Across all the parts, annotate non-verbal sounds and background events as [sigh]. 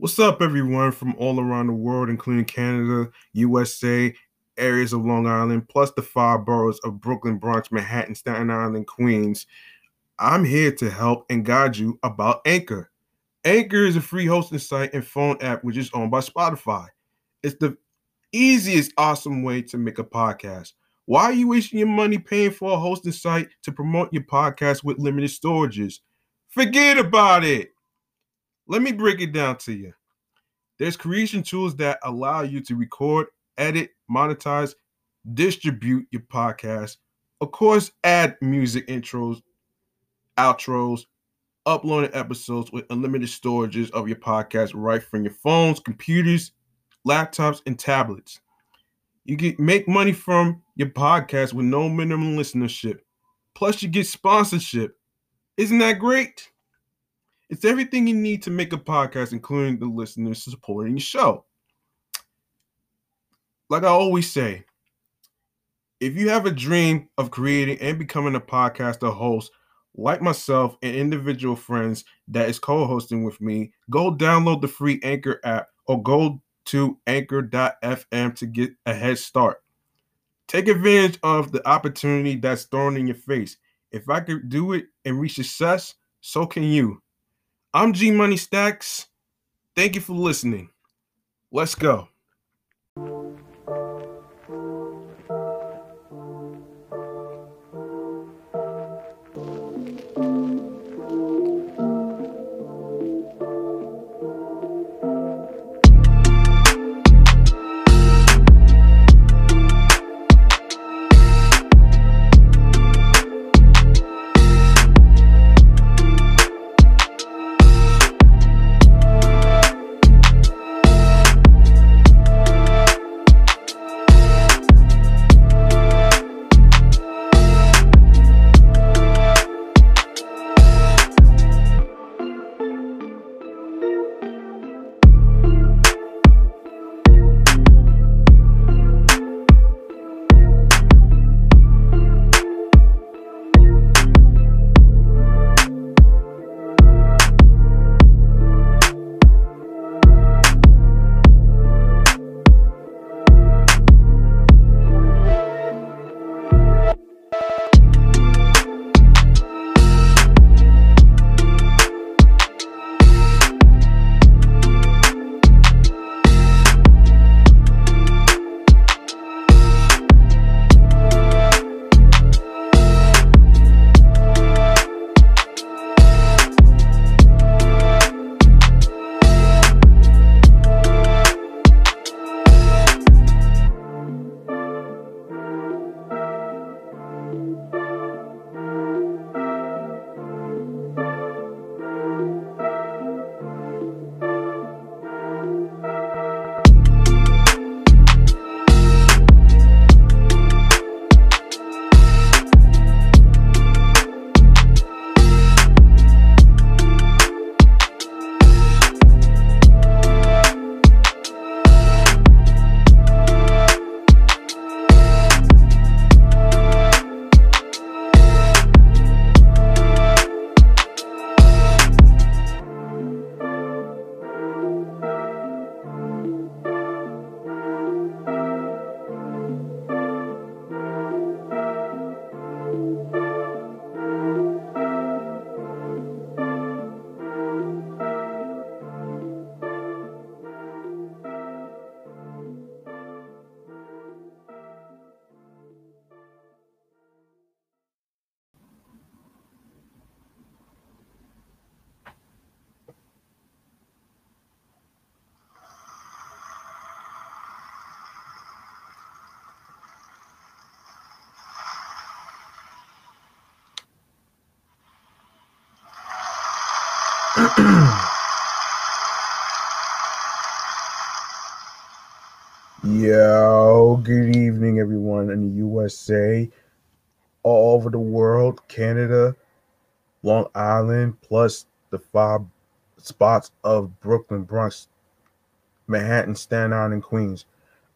What's up, everyone from all around the world, including Canada, USA, areas of Long Island, plus the five boroughs of Brooklyn, Bronx, Manhattan, Staten Island, Queens? I'm here to help and guide you about Anchor. Anchor is a free hosting site and phone app which is owned by Spotify. It's the easiest, awesome way to make a podcast. Why are you wasting your money paying for a hosting site to promote your podcast with limited storages? Forget about it. Let me break it down to you. There's creation tools that allow you to record, edit, monetize, distribute your podcast. Of course, add music intros, outros, uploading episodes with unlimited storages of your podcast right from your phones, computers, laptops, and tablets. You can make money from your podcast with no minimum listenership. Plus, you get sponsorship. Isn't that great? It's everything you need to make a podcast, including the listeners supporting the show. Like I always say, if you have a dream of creating and becoming a podcaster host, like myself and individual friends that is co-hosting with me, go download the free Anchor app or go to anchor.fm to get a head start. Take advantage of the opportunity that's thrown in your face. If I could do it and reach success, so can you. I'm G Money Stacks. Thank you for listening. Let's go. [clears throat] Yo, good evening, everyone in the USA, all over the world, Canada, Long Island, plus the five spots of Brooklyn, Bronx, Manhattan, Staten Island, and Queens.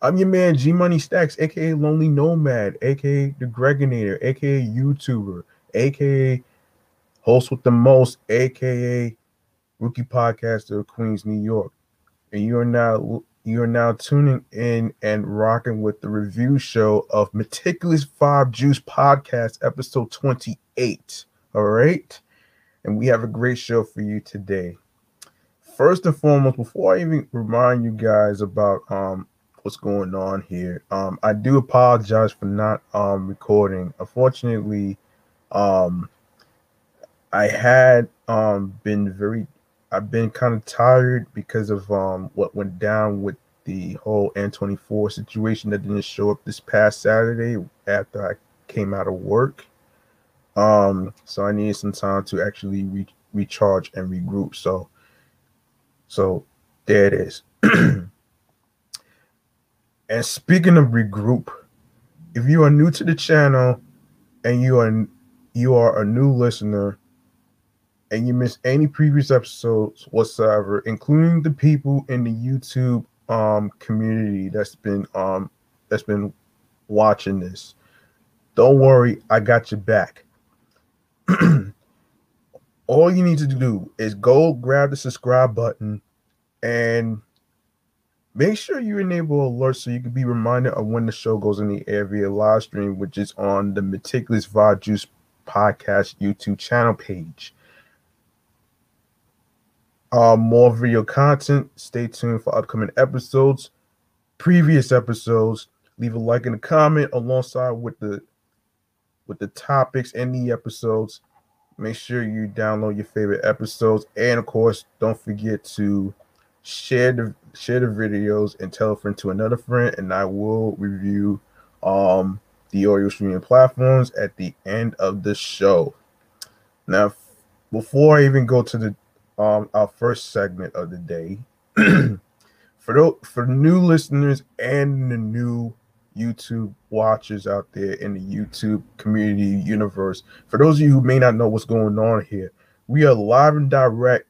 I'm your man, G Money Stacks, aka Lonely Nomad, aka The Gregonator, aka YouTuber, aka Host with the Most, aka Rookie Podcaster of Queens, New York. and you are now you are now tuning in and rocking with the review show of Meticulous Vibe Juice Podcast, episode 28. All right. And we have a great show for you today. First and foremost, before I even remind you guys about um what's going on here, um, I do apologize for not um recording. Unfortunately, um I had um been very I've been kind of tired because of um what went down with the whole N24 situation that didn't show up this past Saturday after I came out of work. Um, so I needed some time to actually re- recharge and regroup. So, so there it is. [clears throat] and speaking of regroup, if you are new to the channel and you are you are a new listener, and you miss any previous episodes whatsoever, including the people in the YouTube um community that's been um that's been watching this, don't worry, I got your back. [clears throat] All you need to do is go grab the subscribe button and make sure you enable alerts so you can be reminded of when the show goes in the air via live stream, which is on the Meticulous Vibe Juice podcast YouTube channel page. Uh, more video content. Stay tuned for upcoming episodes, previous episodes. Leave a like and a comment alongside with the with the topics and the episodes. Make sure you download your favorite episodes, and of course, don't forget to share the share the videos and tell a friend to another friend. And I will review um the audio streaming platforms at the end of the show. Now, before I even go to the um our first segment of the day. [clears throat] for those, for new listeners and the new YouTube watchers out there in the YouTube community universe, for those of you who may not know what's going on here, we are live and direct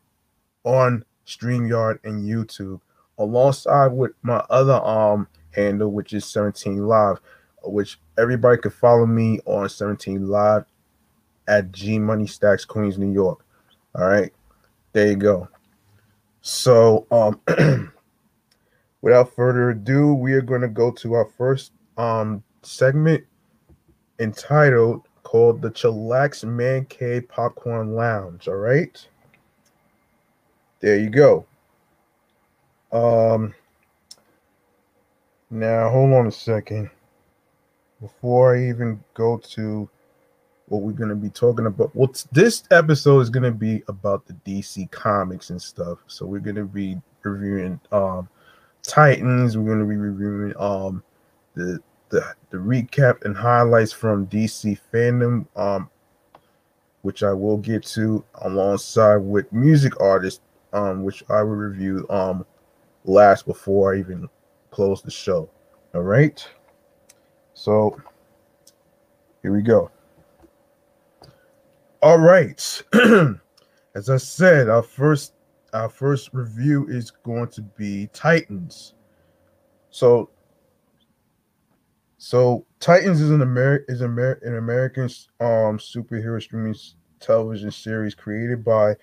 on StreamYard and YouTube, alongside with my other um handle, which is 17 Live, which everybody can follow me on 17 Live at G Money Stacks, Queens, New York. All right. There you go. So, um, [clears throat] without further ado, we are going to go to our first um segment entitled called the Chillax Man Cave Popcorn Lounge. All right. There you go. Um now hold on a second. Before I even go to what we're going to be talking about. Well, this episode is going to be about the DC comics and stuff. So we're going to be reviewing um Titans. We're going to be reviewing um the the the recap and highlights from DC Fandome um which I will get to alongside with music artists um which I will review um last before I even close the show. All right. So here we go. All right. [clears throat] As I said, our first our first review is going to be Titans. So so Titans is an Amer- is Amer- an American um superhero streaming television series created by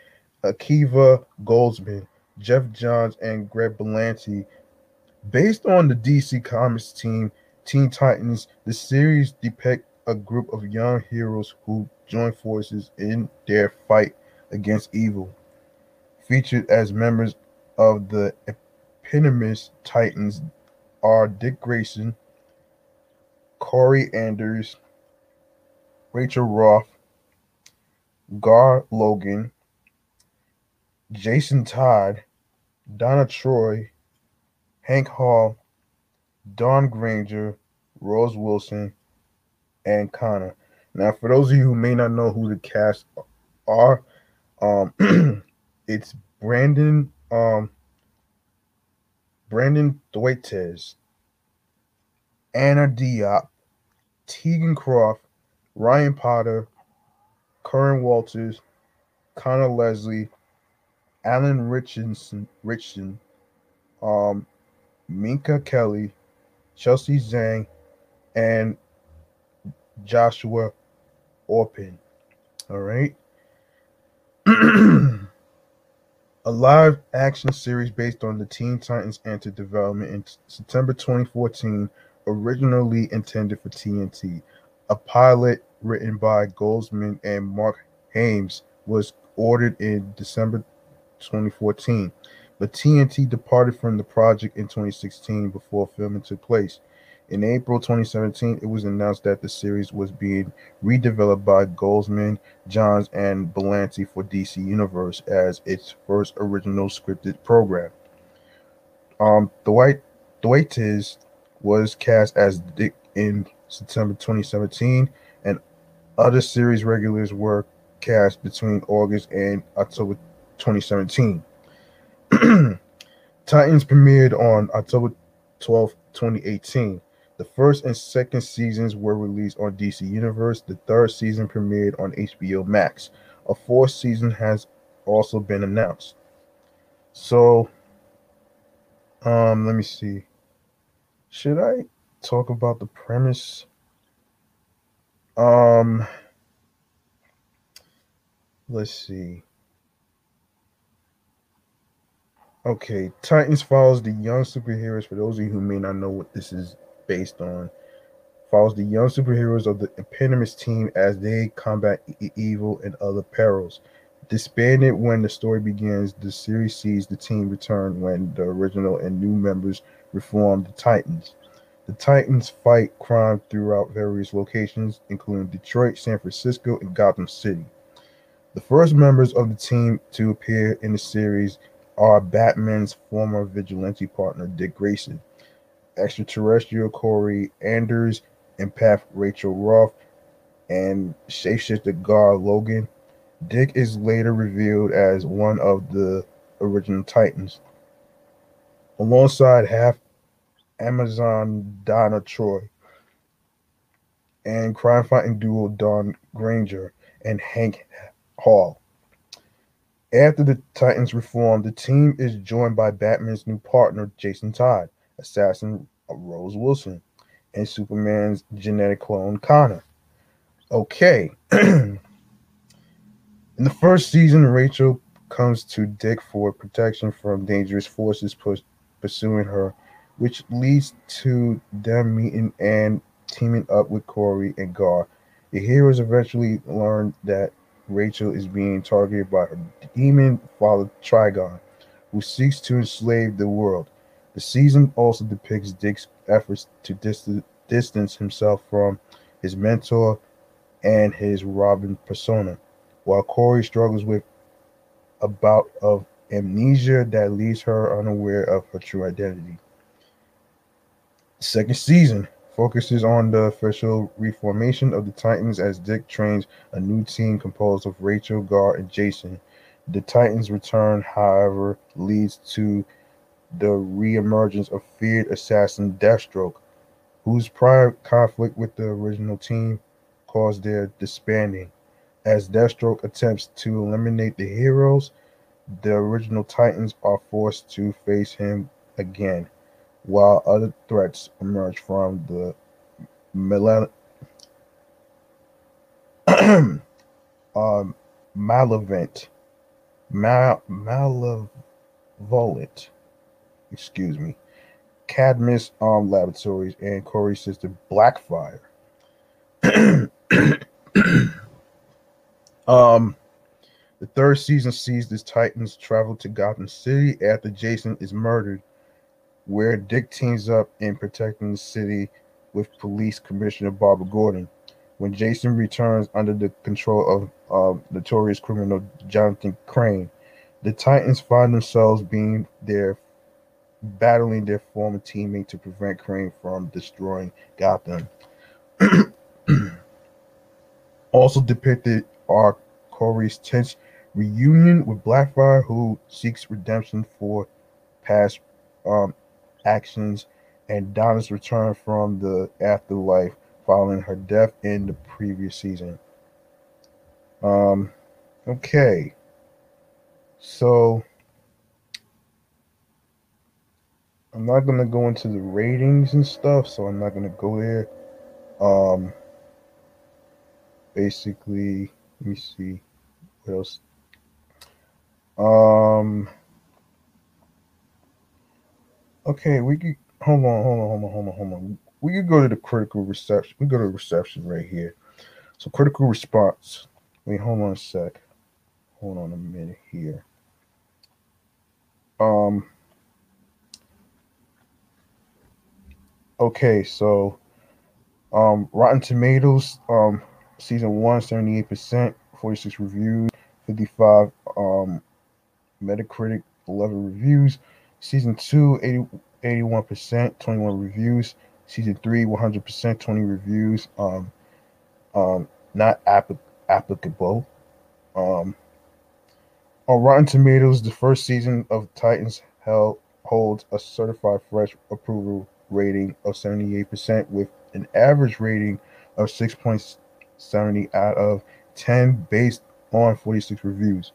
Akiva Goldsman, Geoff Johns, and Greg Berlanti. Based on the DC Comics team Teen Titans, the series depict a group of young heroes who join forces in their fight against evil. Featured as members of the eponymous Titans are Dick Grayson, Kory Anders, Rachel Roth, Gar Logan, Jason Todd, Donna Troy, Hank Hall, Dawn Granger, Rose Wilson, and Connor. Now, for those of you who may not know who the cast are, um, [clears throat] it's Brandon, um, Brandon Thwaites, Anna Diop, Teagan Croft, Ryan Potter, Curran Walters, Conor Leslie, Alan Richardson, Richardson, um, Minka Kelly, Chelsea Zhang, and Joshua Orpin. All right. [clears throat] A live action series based on the Teen Titans entered development in September 2014, originally intended for TNT. A pilot written by Goldsman and Marc Haimes was ordered in December 2014, but TNT departed from the project in 2016 before filming took place. In April 2017, it was announced that the series was being redeveloped by Goldsman, Johns, and Berlanti for DC Universe as its first original scripted program. Um, Dwight Thwaites was cast as Dick in September 2017, and other series regulars were cast between August and October 2017. [clears throat] Titans premiered on October 12, 2018. The first and second seasons were released on DC Universe. The third season premiered on HBO Max. A fourth season has also been announced. So, um, let me see. Should I talk about the premise? Um, let's see. Okay, Titans follows the young superheroes. For those of you who may not know what this is based on follows the young superheroes of the Eponymous team as they combat e- evil and other perils. Disbanded when the story begins, the series sees the team return when the original and new members reform the Titans. The Titans fight crime throughout various locations, including Detroit, San Francisco, and Gotham City. The first members of the team to appear in the series are Batman's former vigilante partner, Dick Grayson, extraterrestrial Kory Anders, empath Rachel Roth, and shapeshifter Gar Logan. Dick is later revealed as one of the original Titans, alongside half Amazon Donna Troy and crime fighting duo Dawn Granger and Hank Hall. After the Titans reform, the team is joined by Batman's new partner, Jason Todd, assassin Rose Wilson, and Superman's genetic clone Connor. Okay. [clears throat] In the first season, Rachel comes to Dick for protection from dangerous forces pursuing her, which leads to them meeting and teaming up with Kory and Gar. The heroes eventually learn that Rachel is being targeted by a demon father Trigon, who seeks to enslave the world. The season also depicts Dick's efforts to dist- distance himself from his mentor and his Robin persona, while Kory struggles with a bout of amnesia that leaves her unaware of her true identity. The second season focuses on the official reformation of the Titans as Dick trains a new team composed of Rachel, Gar, and Jason. The Titans' return, however, leads to the reemergence of feared assassin Deathstroke, whose prior conflict with the original team caused their disbanding. As Deathstroke attempts to eliminate the heroes, the original Titans are forced to face him again, while other threats emerge from the [clears throat] Mal- um, Malevolent, Mal- Malevolent excuse me, Cadmus Arm Laboratories and Kory's sister Blackfire. [clears throat] um, the third season sees the Titans travel to Gotham City after Jason is murdered, where Dick teams up in protecting the city with Police Commissioner Barbara Gordon. When Jason returns under the control of uh, notorious criminal Jonathan Crane, the Titans find themselves being there battling their former teammate to prevent Crane from destroying Gotham. [clears throat] also depicted are Kory's tense reunion with Blackfire, who seeks redemption for past um, actions, and Donna's return from the afterlife following her death in the previous season. Um, okay, so I'm not gonna go into the ratings and stuff, so I'm not gonna go there. Um, basically, let me see what else. Um, okay, we could hold on, hold on, hold on, hold on, hold on. We could go to the critical reception. We go to reception right here. So critical response. Wait, hold on a sec. Hold on a minute here. Um. Okay, so um, Rotten Tomatoes, um, season one, 78%, 46 reviews, 55 um, Metacritic, 11 reviews. Season two, 80, 81%, 21 reviews. Season three, 100%, 20 reviews. Um, um, not app- applicable. Um, on Rotten Tomatoes, the first season of Titans held holds a certified fresh approval rating of 78% with an average rating of 6.70 out of 10 based on 46 reviews.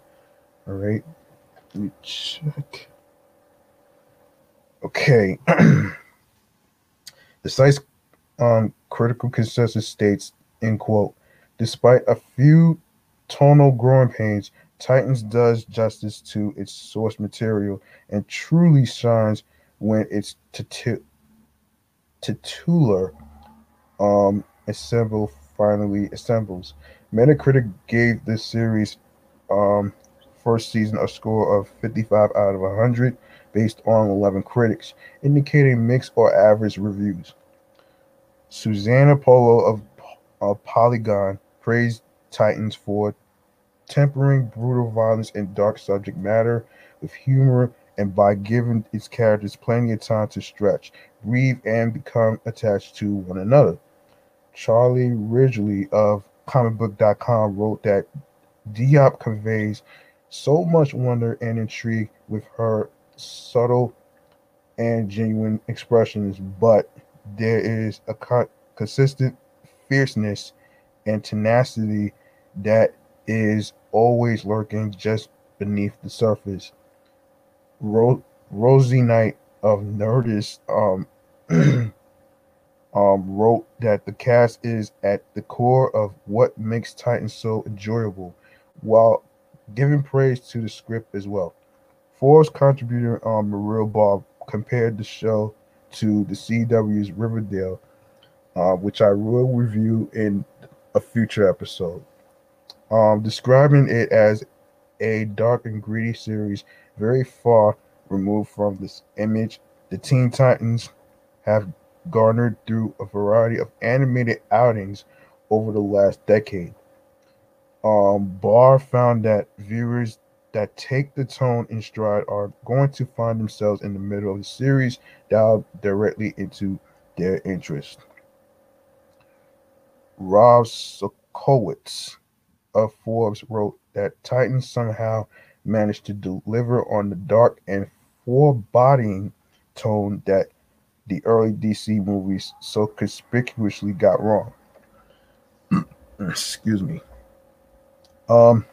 All right. Let me check. Okay. [clears throat] the site's um, critical consensus states, in quote, despite a few tonal growing pains, Titans does justice to its source material and truly shines when its titular um, assemble finally assembles. Metacritic gave this series um, first season a score of 55 out of 100 based on 11 critics, indicating mixed or average reviews. Susanna Polo of, of Polygon praised Titans for tempering brutal violence and dark subject matter with humor and by giving its characters plenty of time to stretch, breathe, and become attached to one another. Charlie Ridgely of comicbook.com wrote that Diop conveys so much wonder and intrigue with her subtle and genuine expressions, but there is a co- consistent fierceness and tenacity that is always lurking just beneath the surface. Ro- Rosie Knight of Nerdist um, [clears throat] um, wrote that the cast is at the core of what makes Titans so enjoyable, while giving praise to the script as well. Forbes contributor um, Merrill Barr compared the show to the CW's Riverdale, uh, which I will review in a future episode. Um, describing it as a dark and greedy series very far removed from this image the Teen Titans have garnered through a variety of animated outings over the last decade. Um, Barr found that viewers that take the tone in stride are going to find themselves in the middle of the series dialed directly into their interest. Rob Salkowitz of Forbes wrote that Titans somehow managed to deliver on the dark and foreboding tone that the early DC movies so conspicuously got wrong. [clears throat] Excuse me. Um,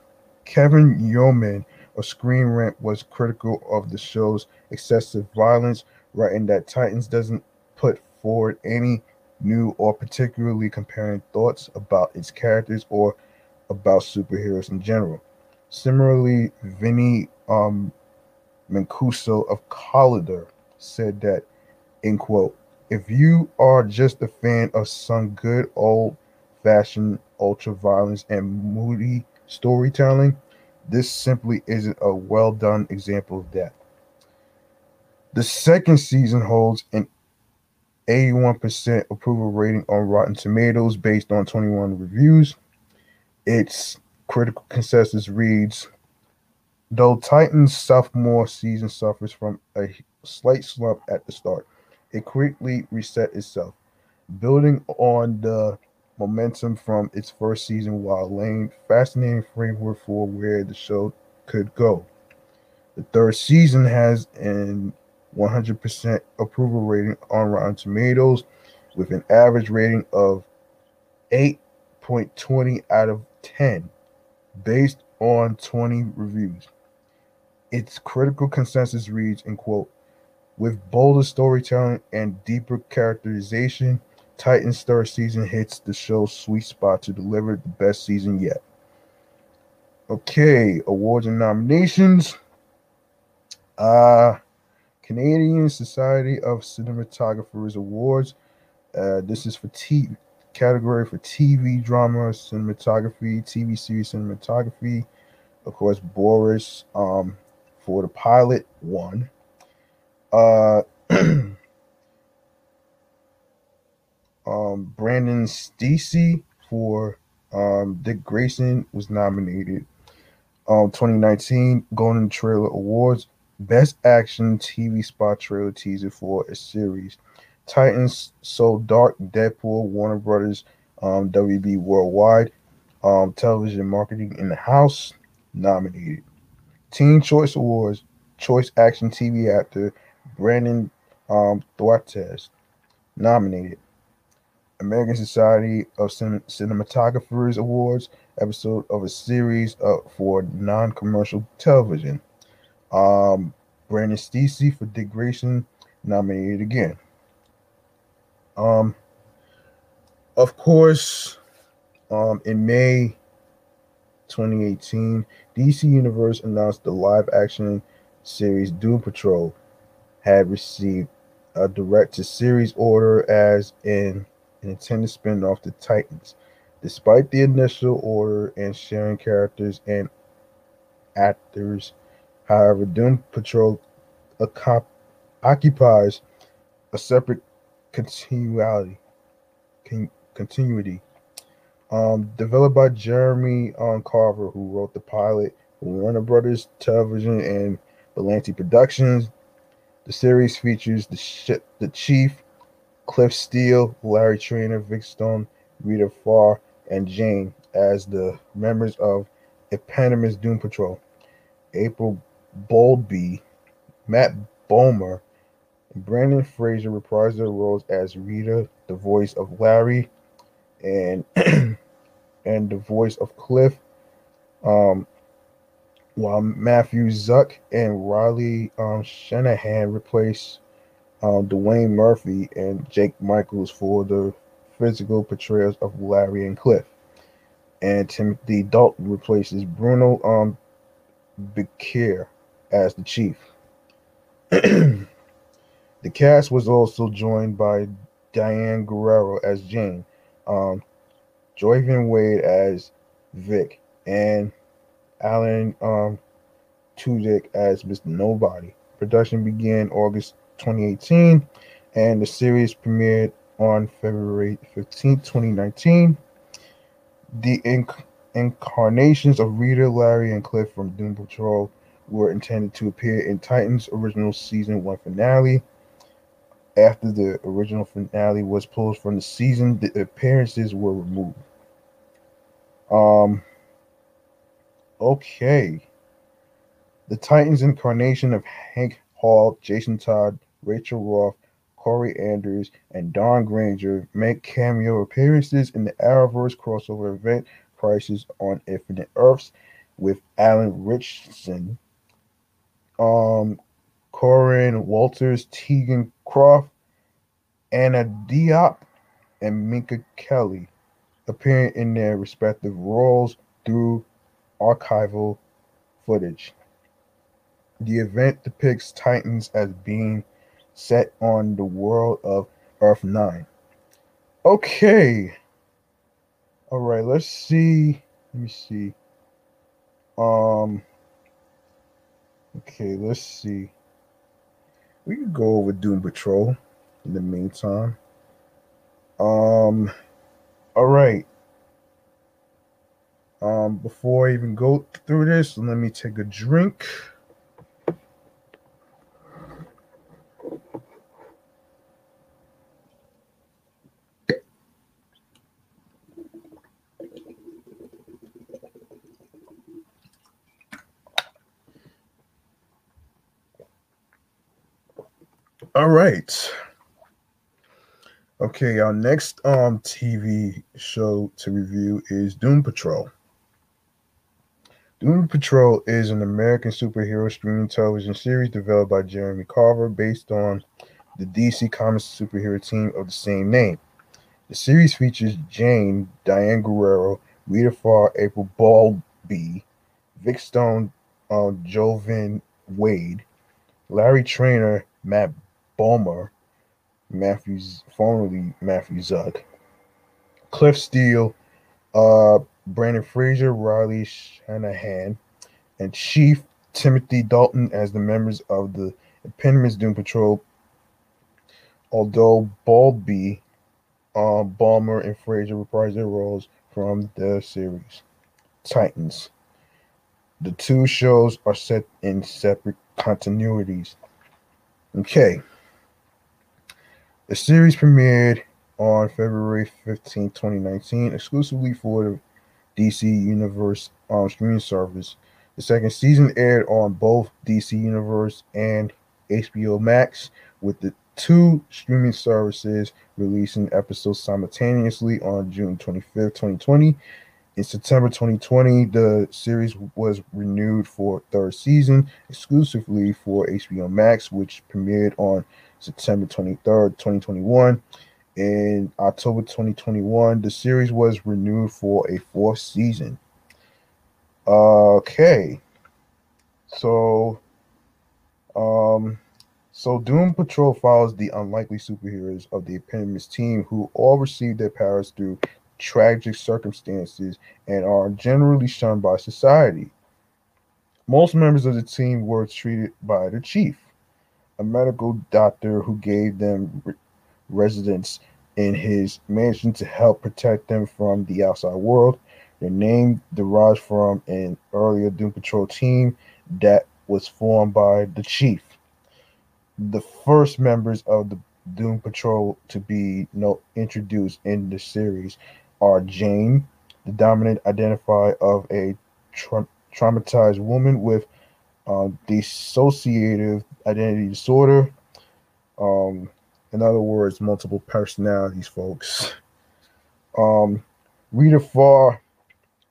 Kevin Yeoman of Screen Rant was critical of the show's excessive violence, writing that Titans doesn't put forward any new or particularly comparing thoughts about its characters or about superheroes in general. Similarly, Vinny um, Mancuso of Collider said that, in quote, if you are just a fan of some good old fashioned ultra violence and moody storytelling, this simply isn't a well done example of that. The second season holds an 81% approval rating on Rotten Tomatoes based on 21 reviews. Its critical consensus reads Though Titans' sophomore season suffers from a slight slump at the start, it quickly reset itself, building on the momentum from its first season while laying fascinating framework for where the show could go. The third season has an 100% approval rating on Rotten Tomatoes with an average rating of 8.20 out of 10 based on 20 reviews. Its critical consensus reads, in quote, with bolder storytelling and deeper characterization, Titans third season hits the show's sweet spot to deliver the best season yet. Okay, awards and nominations. Uh Canadian Society of Cinematographers Awards. Uh, this is for T category for TV drama, cinematography, TV series cinematography. Of course, Boris um, for the pilot won. Uh, [clears throat] um, Brandon Stasey for um, Dick Grayson was nominated. Um, 2019 Golden Trailer Awards Best Action TV Spot Trailer Teaser for a Series. Titans So Dark Deadpool Warner Brothers um, WB Worldwide um, Television Marketing in the House nominated. Teen Choice Awards Choice Action TV Actor Brandon um, Thwaites nominated. American Society of Cin- Cinematographers Awards episode of a series uh, for non-commercial television. Um, Brandon Stasey for Dick Grayson nominated again. Um, of course, um, in May 2018, DC Universe announced the live-action series Doom Patrol had received a direct-to-series order as in an intended spin-off to Titans. Despite the initial order and sharing characters and actors, however, Doom Patrol occupies a separate continuality, con- continuity. Um, developed by Jeremy um, Carver, who wrote the pilot Warner Brothers Television and Berlanti Productions. The series features the sh- the Chief, Cliff Steele, Larry Trainor, Vic Stone, Rita Farr, and Jane as the members of Eponymous Doom Patrol. April Bowlby, Matt Bomer, and Brendan Fraser reprised their roles as Rita, the voice of Larry, and [clears throat] and the voice of Cliff. Um, while Matthew Zuk and Riley um, Shanahan replaced um, Dwayne Murphy and Jake Michaels for the physical portrayals of Larry and Cliff. And Timothy Dalton replaces Bruno um, as the chief. [clears throat] the cast was also joined by Diane Guerrero as Jane, um, Joivan Wade as Vic, and Alan um, Tudyk as Mr. Nobody. Production began August 2018, and the series premiered on February 15, 2019. The inc- incarnations of Rita, Larry, and Cliff from Doom Patrol were intended to appear in Titans' original season one finale. After the original finale was pulled from the season, the appearances were removed. Um. Okay. The Titans incarnation of Hank Hall, Jason Todd, Rachel Roth, Kory Andrews, and Dawn Granger make cameo appearances in the Arrowverse crossover event Crisis on Infinite Earths with Alan Richardson, um, Corinne Walters, Teagan Croft, Anna Diop, and Minka Kelly appearing in their respective roles through archival footage. The event depicts Titans as being set on the world of Earth 9. Okay. All right, let's see. Let me see. Um Okay, let's see. We can go over Doom Patrol in the meantime. Um all right. Um before I even go through this, let me take a drink. All right. Okay, our next um TV show to review is Doom Patrol. Doom Patrol is an American superhero streaming television series developed by Jeremy Carver based on the DC Comics superhero team of the same name. The series features Jane, Diane Guerrero, Rita Farr, April Bowlby, Vic Stone, uh, Joivan Wade, Larry Trainor, Matt Bomer, Matthews, formerly Matthew Zuk, Cliff Steele, uh, Brendan Fraser, Riley Shanahan, and Chief Timothy Dalton as the members of the Impediments Doom Patrol. Although Bowlby, uh, Balmer, and Fraser reprised their roles from the series Titans. The two shows are set in separate continuities. Okay. The series premiered on February 15, 2019, exclusively for the DC Universe um, streaming service. The second season aired on both DC Universe and HBO Max, with the two streaming services releasing episodes simultaneously on June 25th, 2020. In September 2020, the series was renewed for third season exclusively for HBO Max, which premiered on September 23rd, 2021. In October 2021, the series was renewed for a fourth season. Okay. So um so Doom Patrol follows the unlikely superheroes of the Impediments team who all receive their powers through tragic circumstances and are generally shunned by society. Most members of the team were treated by the chief, a medical doctor who gave them re- residence in his mansion to help protect them from the outside world. Their name derives from an earlier Doom Patrol team that was formed by the chief. The first members of the Doom Patrol to be no, introduced in the series are Jane, the dominant identifier of a tra- traumatized woman with uh, dissociative identity disorder. Um, in other words, multiple personalities, folks. Um, Rita Farr,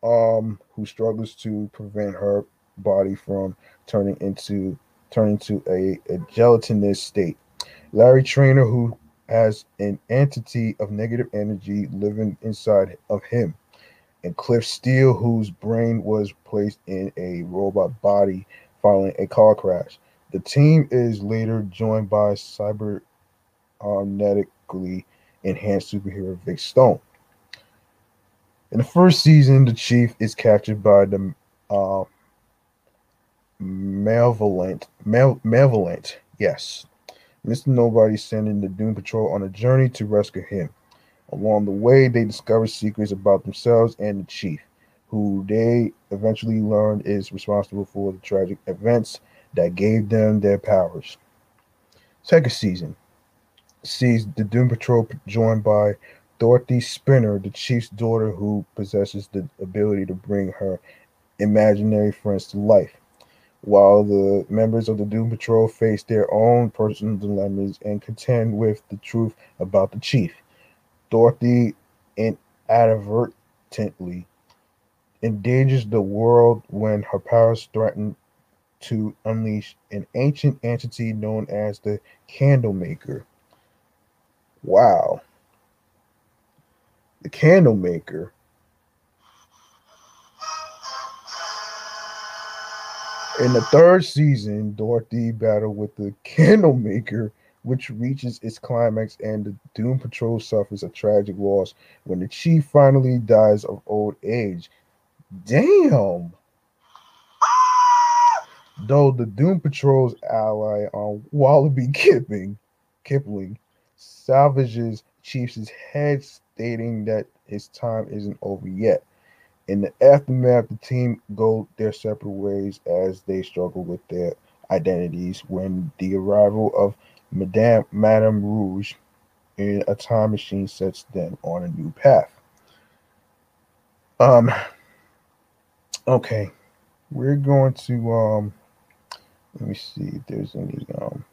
um, who struggles to prevent her body from turning into turning to a, a gelatinous state. Larry Trainor, who has an entity of negative energy living inside of him. And Cliff Steele, whose brain was placed in a robot body following a car crash. The team is later joined by cybernetically enhanced superhero Vic Stone. In the first season, the chief is captured by the uh, Malevolent, Mal- Malevolent, yes, Mr. Nobody sending the Doom Patrol on a journey to rescue him. Along the way, they discover secrets about themselves and the chief, who they eventually learned is responsible for the tragic events that gave them their powers. Second season sees the Doom Patrol joined by Dorothy Spinner, the chief's daughter, who possesses the ability to bring her imaginary friends to life while the members of the Doom Patrol face their own personal dilemmas and contend with the truth about the chief. Dorothy inadvertently endangers the world when her powers threaten to unleash an ancient entity known as the Candlemaker. Wow. The Candlemaker In the third season, Dorothy battled with the Candlemaker, which reaches its climax, and the Doom Patrol suffers a tragic loss when the chief finally dies of old age. Damn. Though the Doom Patrol's ally on Willoughby [laughs] Kipling, Kipling salvages Chief's head, stating that his time isn't over yet. In the aftermath, the team go their separate ways as they struggle with their identities when the arrival of Madame Madame Rouge in a time machine sets them on a new path. Um okay. We're going to um let me see if there's any um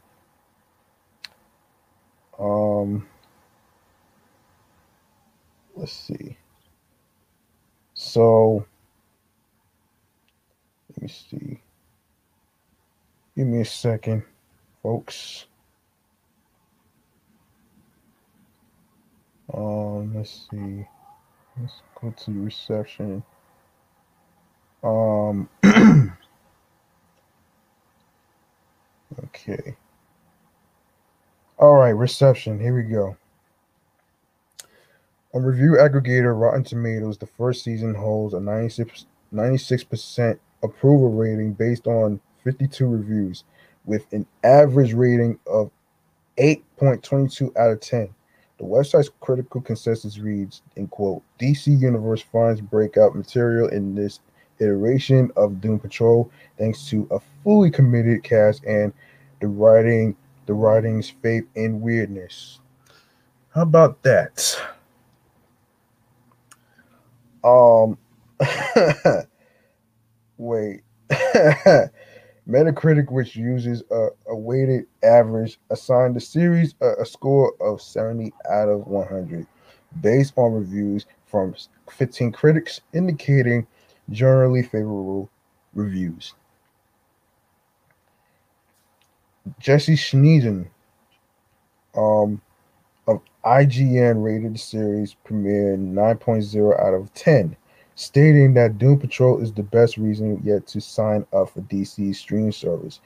um let's see. So let me see. Give me a second, folks. Um, let's see. Let's go to reception. Um, [clears throat] Okay. All right, reception. Here we go. On review aggregator Rotten Tomatoes, the first season holds a 96, 96% approval rating based on 52 reviews, with an average rating of 8.22 out of 10. The website's critical consensus reads, in quote, DC Universe finds breakout material in this iteration of Doom Patrol thanks to a fully committed cast and the writing the writing's faith in weirdness. How about that? Um [laughs] wait. [laughs] Metacritic, which uses a, a, weighted average, assigned the series a, a, score of 70 out of 100 based on reviews from 15 critics, indicating generally favorable reviews. Jesse Schedeen um, of IGN rated the series premiere 9.0 out of 10, stating that Doom Patrol is the best reason yet to sign up for DC's stream service.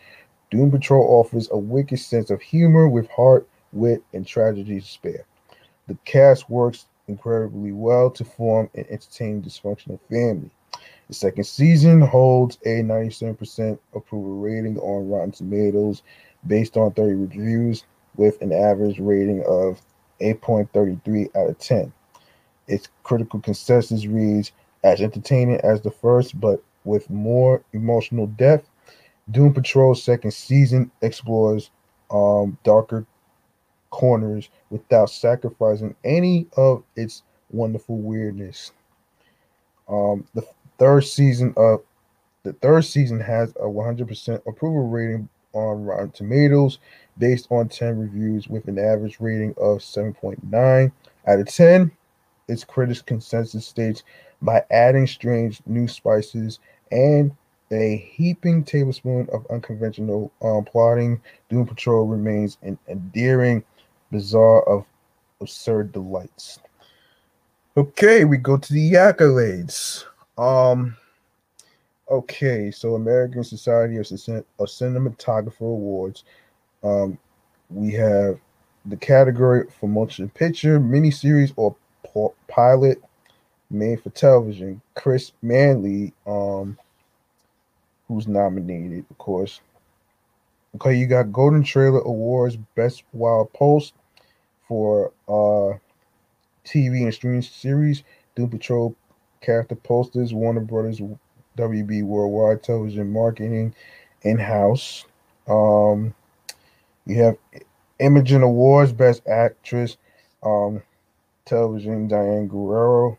Doom Patrol offers a wicked sense of humor with heart, wit, and tragedy to spare. The cast works incredibly well to form an entertaining dysfunctional family. The second season holds a 97% approval rating on Rotten Tomatoes based on 30 reviews with an average rating of 8.33 out of 10. Its critical consensus reads as entertaining as the first, but with more emotional depth. Doom Patrol's second season explores um, darker corners without sacrificing any of its wonderful weirdness. Um, the third season of the third season has a 100% approval rating on Rotten Tomatoes based on 10 reviews with an average rating of 7.9 out of 10. Its critics consensus states by adding strange new spices and a heaping tablespoon of unconventional um, plotting, Doom Patrol remains an endearing, bizarre of absurd delights. Okay, we go to the accolades. Um, okay, so American Society of, of Cinematographer Awards. Um, we have the category for motion picture, miniseries, or pilot made for television. Chris Manley, um, who's nominated, of course. Okay, you got Golden Trailer Awards Best Wild Post for uh TV and streaming series, Doom Patrol character posters, Warner Brothers, WB Worldwide Television Marketing in house. Um, you have Imagen Awards, Best Actress, um, Television, Diane Guerrero.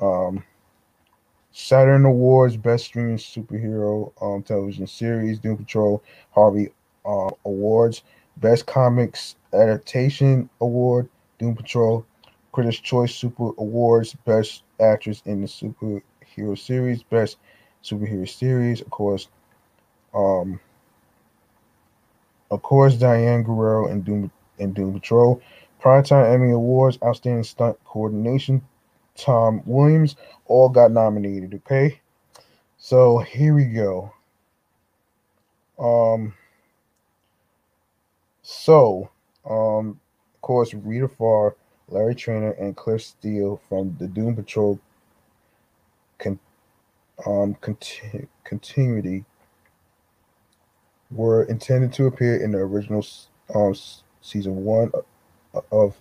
Um, Saturn Awards, Best Streaming Superhero um, Television Series, Doom Patrol, Harvey uh, Awards, Best Comics Adaptation Award, Doom Patrol, Critics' Choice Super Awards, Best Actress in the Superhero Series, Best Superhero Series, of course. Um, of course, Diane Guerrero and Doom and Doom Patrol. Primetime Emmy Awards, Outstanding Stunt Coordination, Tom Williams, all got nominated. Okay, so here we go. Um, so, um, of course, Rita Farr Larry Trainor, and Cliff Steele from the Doom Patrol con- um, conti- continuity were intended to appear in the original um, season one of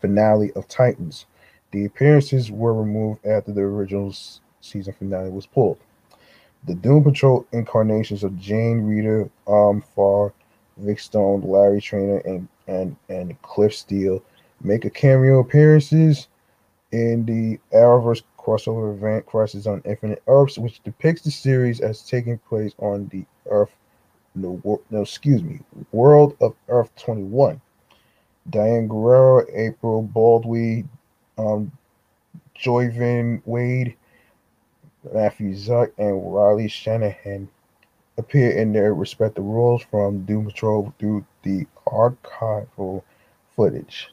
finale of Titans. The appearances were removed after the original season finale was pulled. The Doom Patrol incarnations of Jane Rita, um, Vic Stone, Larry Trainor, and and and Cliff Steele make a cameo appearances in the Arrowverse crossover event Crisis on Infinite Earths, which depicts the series as taking place on the Earth, no, no excuse me, World of Earth 21. Diane Guerrero, April Baldwin, um, Joivan Wade, Matthew Zuk, and Riley Shanahan appear in their respective roles from Doom Patrol through the archival footage.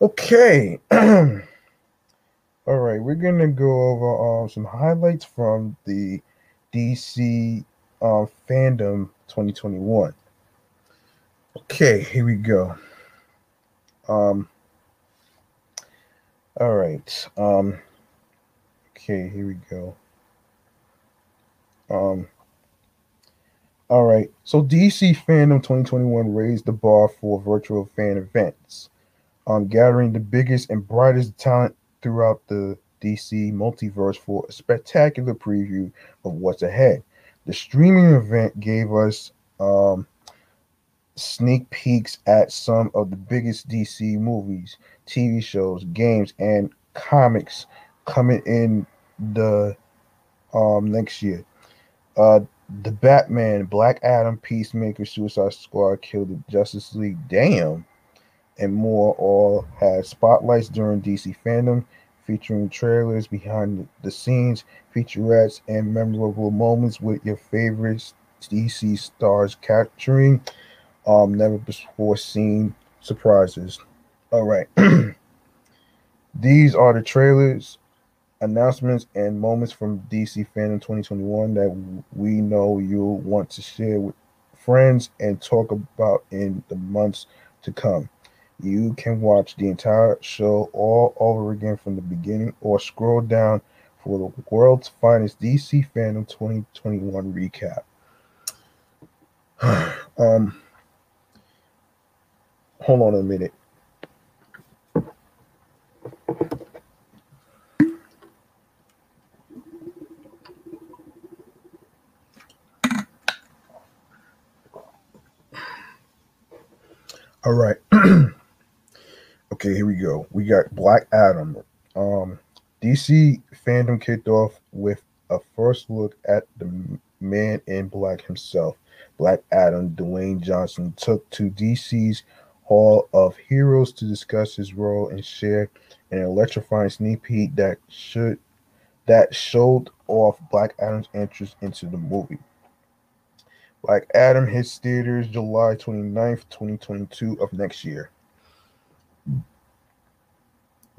Okay. [clears throat] All right, we're gonna go over um, some highlights from the DC uh, Fandome 2021. Okay, here we go. Um, all right. Um, okay, here we go. Um, all right. So DC Fandome 2021 raised the bar for virtual fan events, um, gathering the biggest and brightest talent throughout the DC multiverse for a spectacular preview of what's ahead. The streaming event gave us um, sneak peeks at some of the biggest DC movies, TV shows, games, and comics coming in the um, next year. Uh, the Batman, Black Adam, Peacemaker, Suicide Squad, Killed the Justice League, damn, and more all had spotlights during DC Fandome, featuring trailers behind the scenes, featurettes, and memorable moments with your favorite DC stars capturing um, never before seen surprises. All right. [clears throat] These are the trailers announcements and moments from DC Fandome 2021 that we know you'll want to share with friends and talk about in the months to come. You can watch the entire show all over again from the beginning or scroll down for the world's finest DC Fandome 2021 recap. [sighs] um, hold on a minute. All right. [clears throat] okay, here we go. We got Black Adam. Um, DC Fandome kicked off with a first look at the man in black himself. Black Adam, Dwayne Johnson, took to DC's Hall of Heroes to discuss his role and share an electrifying sneak peek that should that showed off Black Adam's entrance into the movie. Black Adam hits theaters July 29th, 2022 of next year.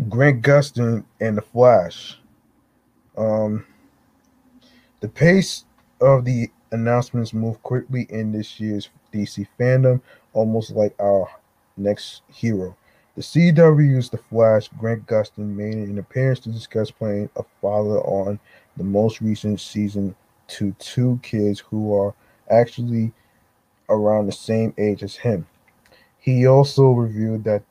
Grant Gustin and The Flash. Um, the pace of the announcements moved quickly in this year's DC Fandome, almost like our next hero. The CW's The Flash, Grant Gustin made an appearance to discuss playing a father on the most recent season to two kids who are actually around the same age as him. He also revealed that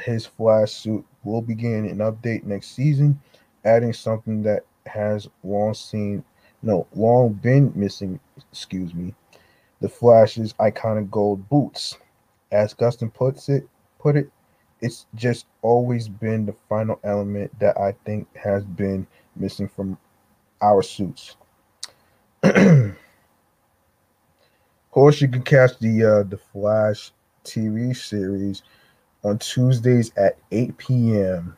his Flash suit will begin an update next season, adding something that has long seen no long been missing, excuse me, the Flash's iconic gold boots. As Gustin puts it put it, it's just always been the final element that I think has been missing from our suits. [clears throat] Of course, you can catch the uh, the Flash TV series on Tuesdays at 8 p.m.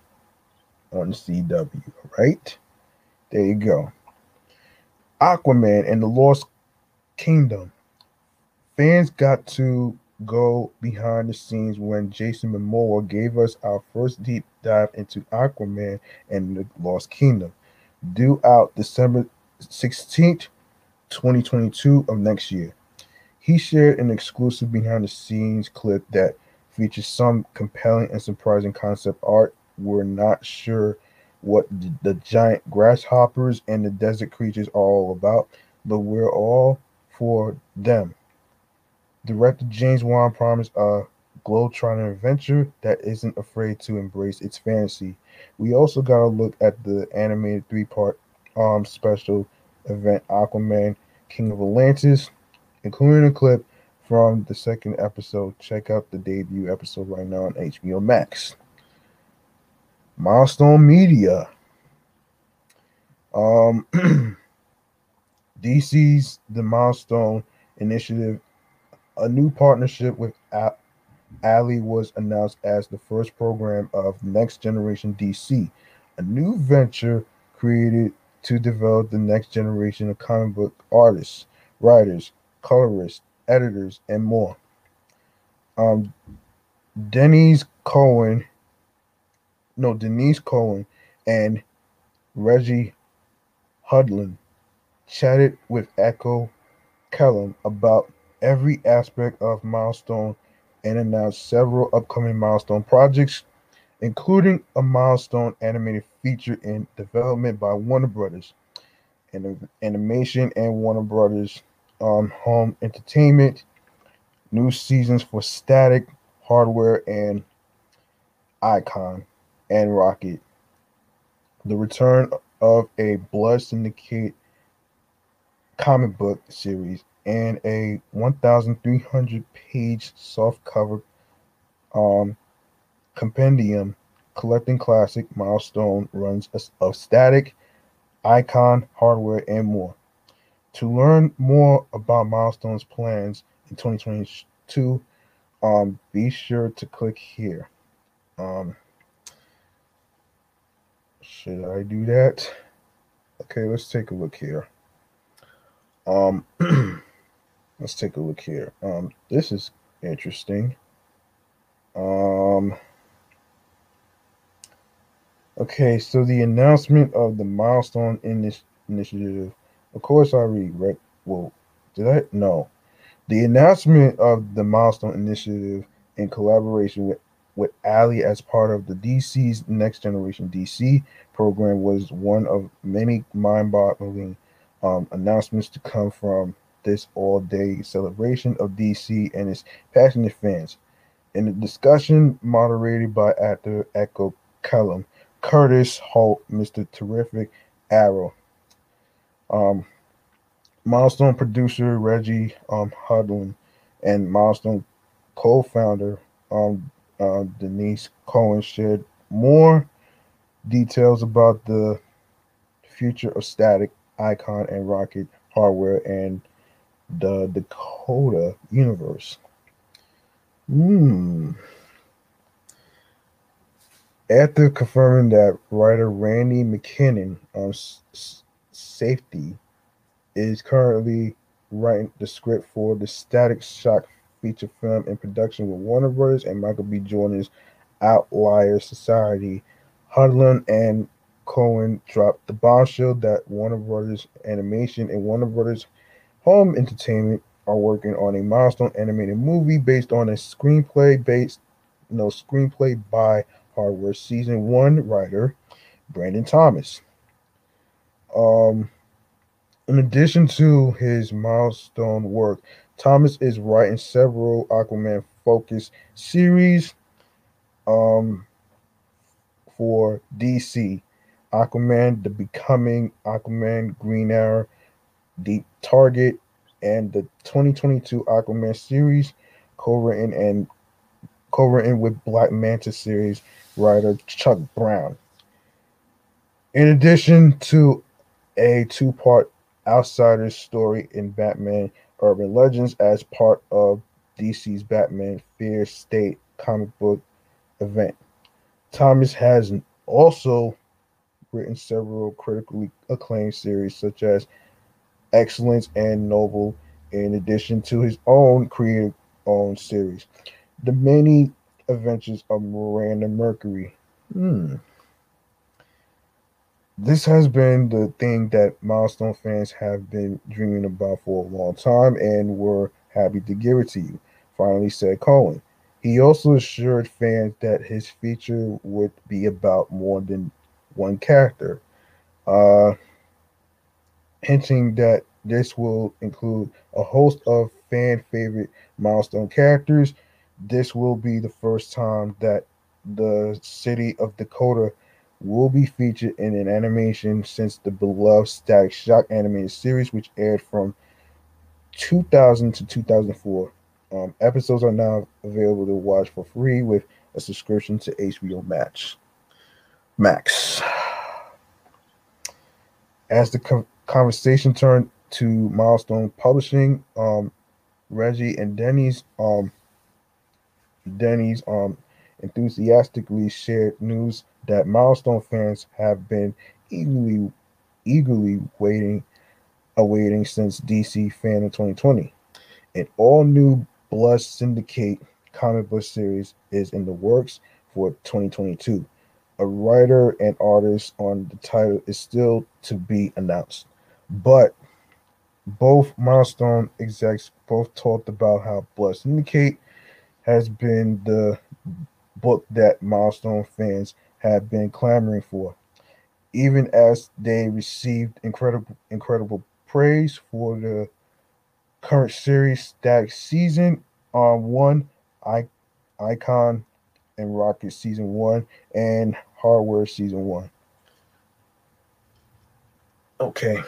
on CW. Right there, you go. Aquaman and the Lost Kingdom. Fans got to go behind the scenes when Jason Momoa gave us our first deep dive into Aquaman and the Lost Kingdom, due out December 16th, 2022 of next year. He shared an exclusive behind the scenes clip that features some compelling and surprising concept art. We're not sure what the giant grasshoppers and the desert creatures are all about, but we're all for them. Director James Wan promised a globe-trotting adventure that isn't afraid to embrace its fantasy. We also got a look at the animated three-part um special event Aquaman King of Atlantis including a clip from the second episode. Check out the debut episode right now on HBO Max. Milestone Media. Um, [clears throat] DC's The Milestone Initiative, a new partnership with Alley was announced as the first program of Next Generation DC, a new venture created to develop the next generation of comic book artists, writers, colorists, editors, and more. Um, Denys Cowan, no, Denys Cowan and Reggie Hudlin chatted with Echo Kellum about every aspect of Milestone and announced several upcoming Milestone projects, including a Milestone animated feature in development by Warner Brothers, and animation and Warner Brothers um, Home Entertainment, new seasons for Static, Hardware, and Icon and Rocket. The return of a Blood Syndicate comic book series and a 1,300 page soft cover um, compendium collecting classic milestone runs of static, icon, hardware, and more. To learn more about Milestone's plans in 2022, um, be sure to click here. Um, should I do that? Okay, let's take a look here. Um, [clears throat] let's take a look here. Um, this is interesting. Um, okay, so the announcement of the milestone in this initiative. Of course, I read. Right? Well, did I? No. The announcement of the milestone initiative in collaboration with with Ali as part of the DC's Next Generation DC program was one of many mind-boggling um, announcements to come from this all-day celebration of DC and its passionate fans. In a discussion moderated by actor Echo Kellum, Curtis Holt, Mr. Terrific Arrow, um, Milestone producer Reggie um, Hudlin, and Milestone co-founder um, uh, Denys Cowan shared more details about the future of Static, Icon, and Rocket hardware and the Dakota universe. Hmm. After confirming that writer Randy McKinnon on s- safety is currently writing the script for the Static Shock feature film in production with Warner Brothers and Michael B. Jordan's Outlier Society. Hudlin and Cowan dropped the bombshell that Warner Brothers Animation and Warner Brothers Home Entertainment are working on a milestone animated movie based on a screenplay based no screenplay by Hardware season one writer Brandon Thomas. Um, in addition to his milestone work, Thomas is writing several Aquaman focused series um, for DC. Aquaman, The Becoming, Aquaman, Green Arrow, Deep Target, and the 2022 Aquaman series, co-written and co-written with Black Manta series writer Chuck Brown. In addition to a two-part Outsiders story in Batman Urban Legends as part of DC's Batman Fear State comic book event. Thomas has also written several critically acclaimed series such as Excellence and Noble, in addition to his own creative own series, The Many Adventures of Miranda Mercury. Hmm this has been the thing that milestone fans have been dreaming about for a long time and we're happy to give it to you finally said Cowan. He also assured fans that his feature would be about more than one character uh, hinting that this will include a host of fan favorite milestone characters. This will be the first time that the city of dakota will be featured in an animation since the beloved Static Shock animated series, which aired from 2000 to 2004. Um, episodes are now available to watch for free with a subscription to HBO Max. Max. As the co- conversation turned to Milestone Publishing, um, Reggie and Denny's um, Denny's um, enthusiastically shared news that milestone fans have been eagerly eagerly waiting awaiting since DC fan in 2020. An all new Blood Syndicate comic book series is in the works for 2022. A writer and artist on the title is still to be announced, but both milestone execs both talked about how Blood Syndicate has been the book that milestone fans have been clamoring for. Even as they received incredible incredible praise for the current series stack season on one I, icon and rocket season one and hardware season one okay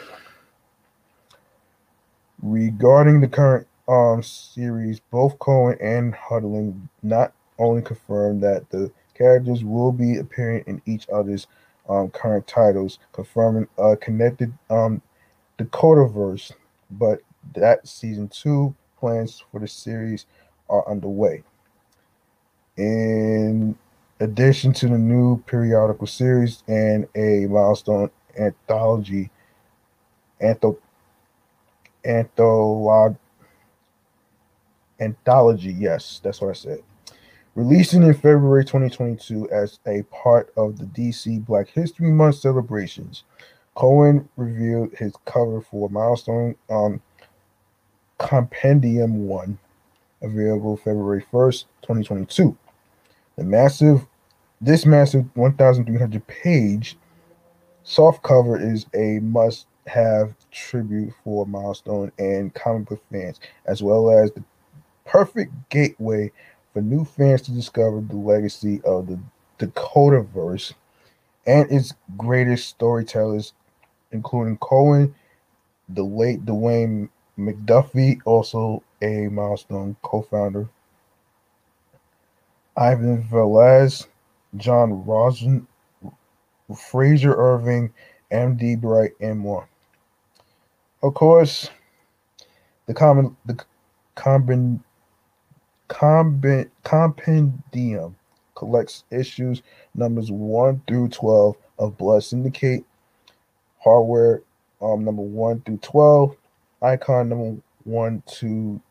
regarding the current um series both Cowan and hudlin not only confirmed that the characters will be appearing in each other's um, current titles confirming a connected um Dakotaverse, but that season two plans for the series are underway. In addition to the new periodical series and a milestone anthology, antho, antholog, anthology, yes, that's what I said. Releasing in February 2022 as a part of the DC Black History Month celebrations, Cowan revealed his cover for Milestone um, Compendium 1, available February 1st, 2022. The massive, this massive 1,300 page soft cover is a must have tribute for Milestone and comic book fans, as well as the perfect gateway for new fans to discover the legacy of the Dakotaverse and its greatest storytellers including Cowan, the late Dwayne McDuffie, also a milestone co-founder, Ivan Velez, John Rosen, Frazer Irving, M.D. Bright, and more. Of course, the common the combin, compendium collects issues numbers 1 through 12 of Blood Syndicate. Hardware um, number 1 through 12, icon number 1 to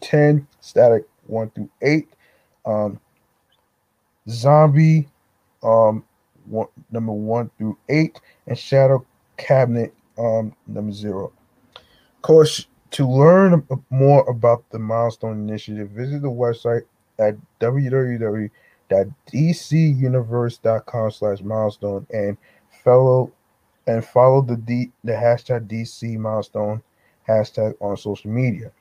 10, static 1 through 8, um, zombie um, one, number 1 through 8, and shadow cabinet um, number 0. Of course, to learn more about the Milestone Initiative, visit the website at www.dcuniverse.com slash milestone and fellow and follow the D, the hashtag DC milestone hashtag on social media.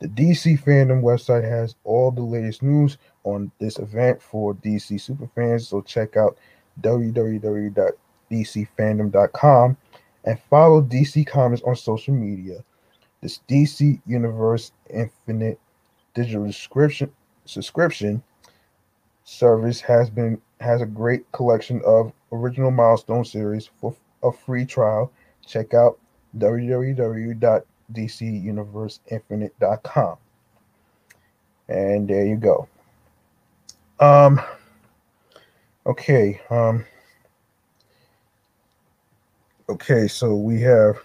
The DC Fandome website has all the latest news on this event for DC superfans, so check out www.dcfandom.com and follow DC Comics on social media. This DC Universe Infinite digital subscription subscription service has been has a great collection of original milestone series for a free trial, check out www.dcuniverseinfinite.com. And there you go. Um okay, um okay, so we have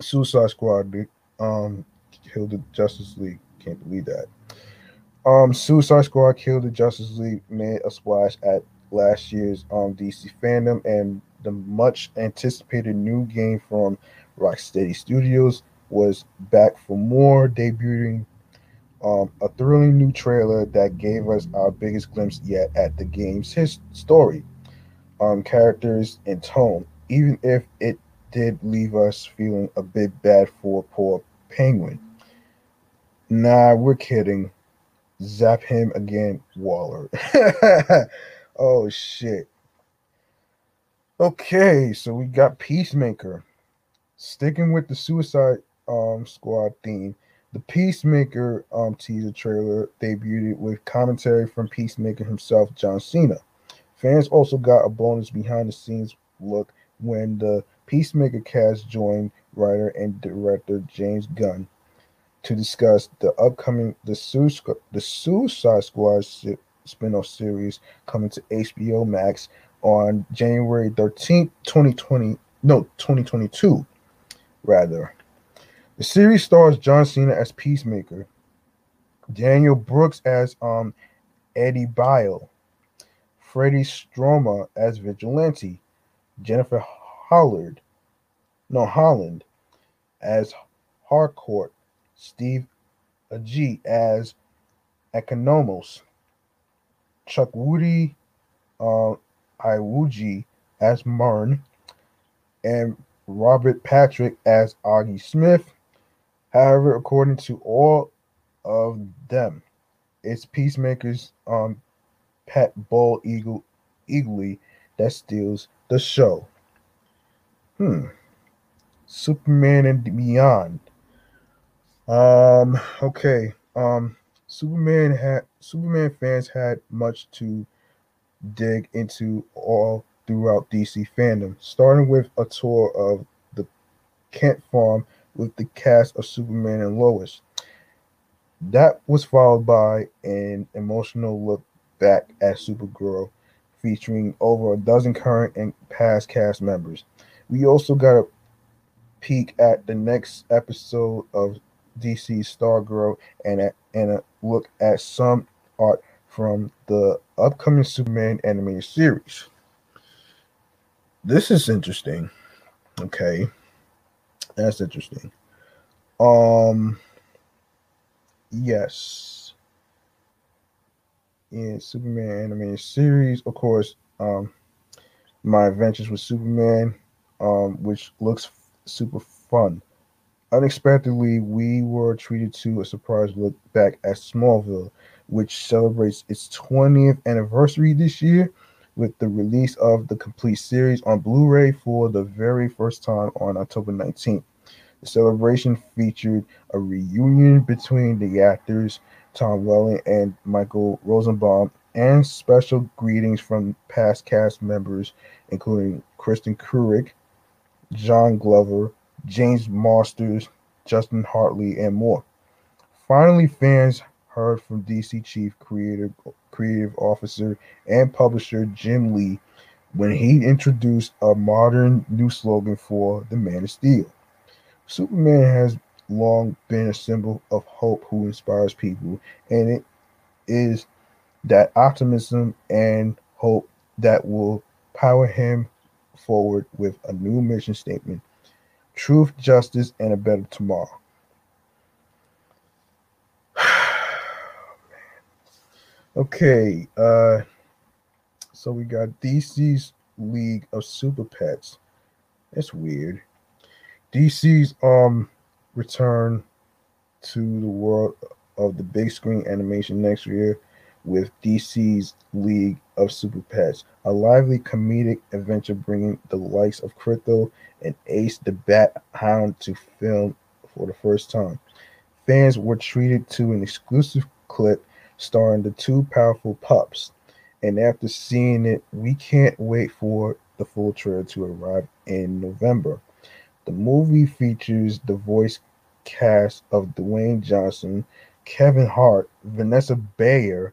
Suicide Squad um killed the Justice League. Can't believe that. Um Suicide Squad killed the Justice League made a splash at last year's um DC Fandome and the much anticipated new game from Rocksteady Studios was back for more, debuting um, a thrilling new trailer that gave us our biggest glimpse yet at the game's his story, um, characters, and tone, even if it did leave us feeling a bit bad for poor Penguin. Nah, we're kidding. Zap him again, Waller. [laughs] oh shit. Okay, so we got Peacemaker. Sticking with the Suicide um, Squad theme, the Peacemaker um, teaser trailer debuted with commentary from Peacemaker himself, John Cena. Fans also got a bonus behind the scenes look when the Peacemaker cast joined writer and director James Gunn to discuss the upcoming the, the Suicide Squad spin-off series coming to HBO Max on January 13th, 2020. No, 2022, rather. The series stars John Cena as Peacemaker, Daniel Brooks as um Eddie Bile, Freddie Stroma as Vigilante, Jennifer Hollard, no Holland, as Harcourt, Steve Agee as Economos, Chukwudi uh, Iwuji as Marn, and Robert Patrick as Augie Smith. However, according to all of them, it's Peacemaker's um, Pat Ball Eagle Eagley that steals the show. Hmm. Superman and Beyond. Um, okay. Um, Superman had Superman fans had much to dig into all throughout DC Fandome, starting with a tour of the Kent farm with the cast of Superman and Lois. That was followed by an emotional look back at Supergirl, featuring over a dozen current and past cast members. We also got a peek at the next episode of DC Stargirl and a, and a look at some art from the upcoming Superman animated series. This is interesting. Okay. That's interesting. Um yes. In Superman animated series, of course, um my adventures with Superman, um, which looks super fun. Unexpectedly, we were treated to a surprise look back at Smallville, which celebrates its 20th anniversary this year with the release of the complete series on Blu ray for the very first time on October 19th. The celebration featured a reunion between the actors Tom Welling and Michael Rosenbaum, and special greetings from past cast members, including Kristen Curick, John Glover, James Marsters, Justin Hartley, and more. Finally, fans heard from DC Chief Creative Creative Officer and Publisher Jim Lee when he introduced a modern new slogan for the Man of Steel. Superman has long been a symbol of hope who inspires people, and it is that optimism and hope that will power him forward with a new mission statement truth, justice, and a better tomorrow. [sighs] okay, uh, so we got DC's League of Super Pets. That's weird. DC's um return to the world of the big screen animation next year with DC's League of Super Pets, a lively comedic adventure bringing the likes of Krypto and Ace the Bat Hound to film for the first time. Fans were treated to an exclusive clip starring the two powerful pups, and after seeing it, we can't wait for the full trailer to arrive in November. The movie features the voice cast of Dwayne Johnson, Kevin Hart, Vanessa Bayer,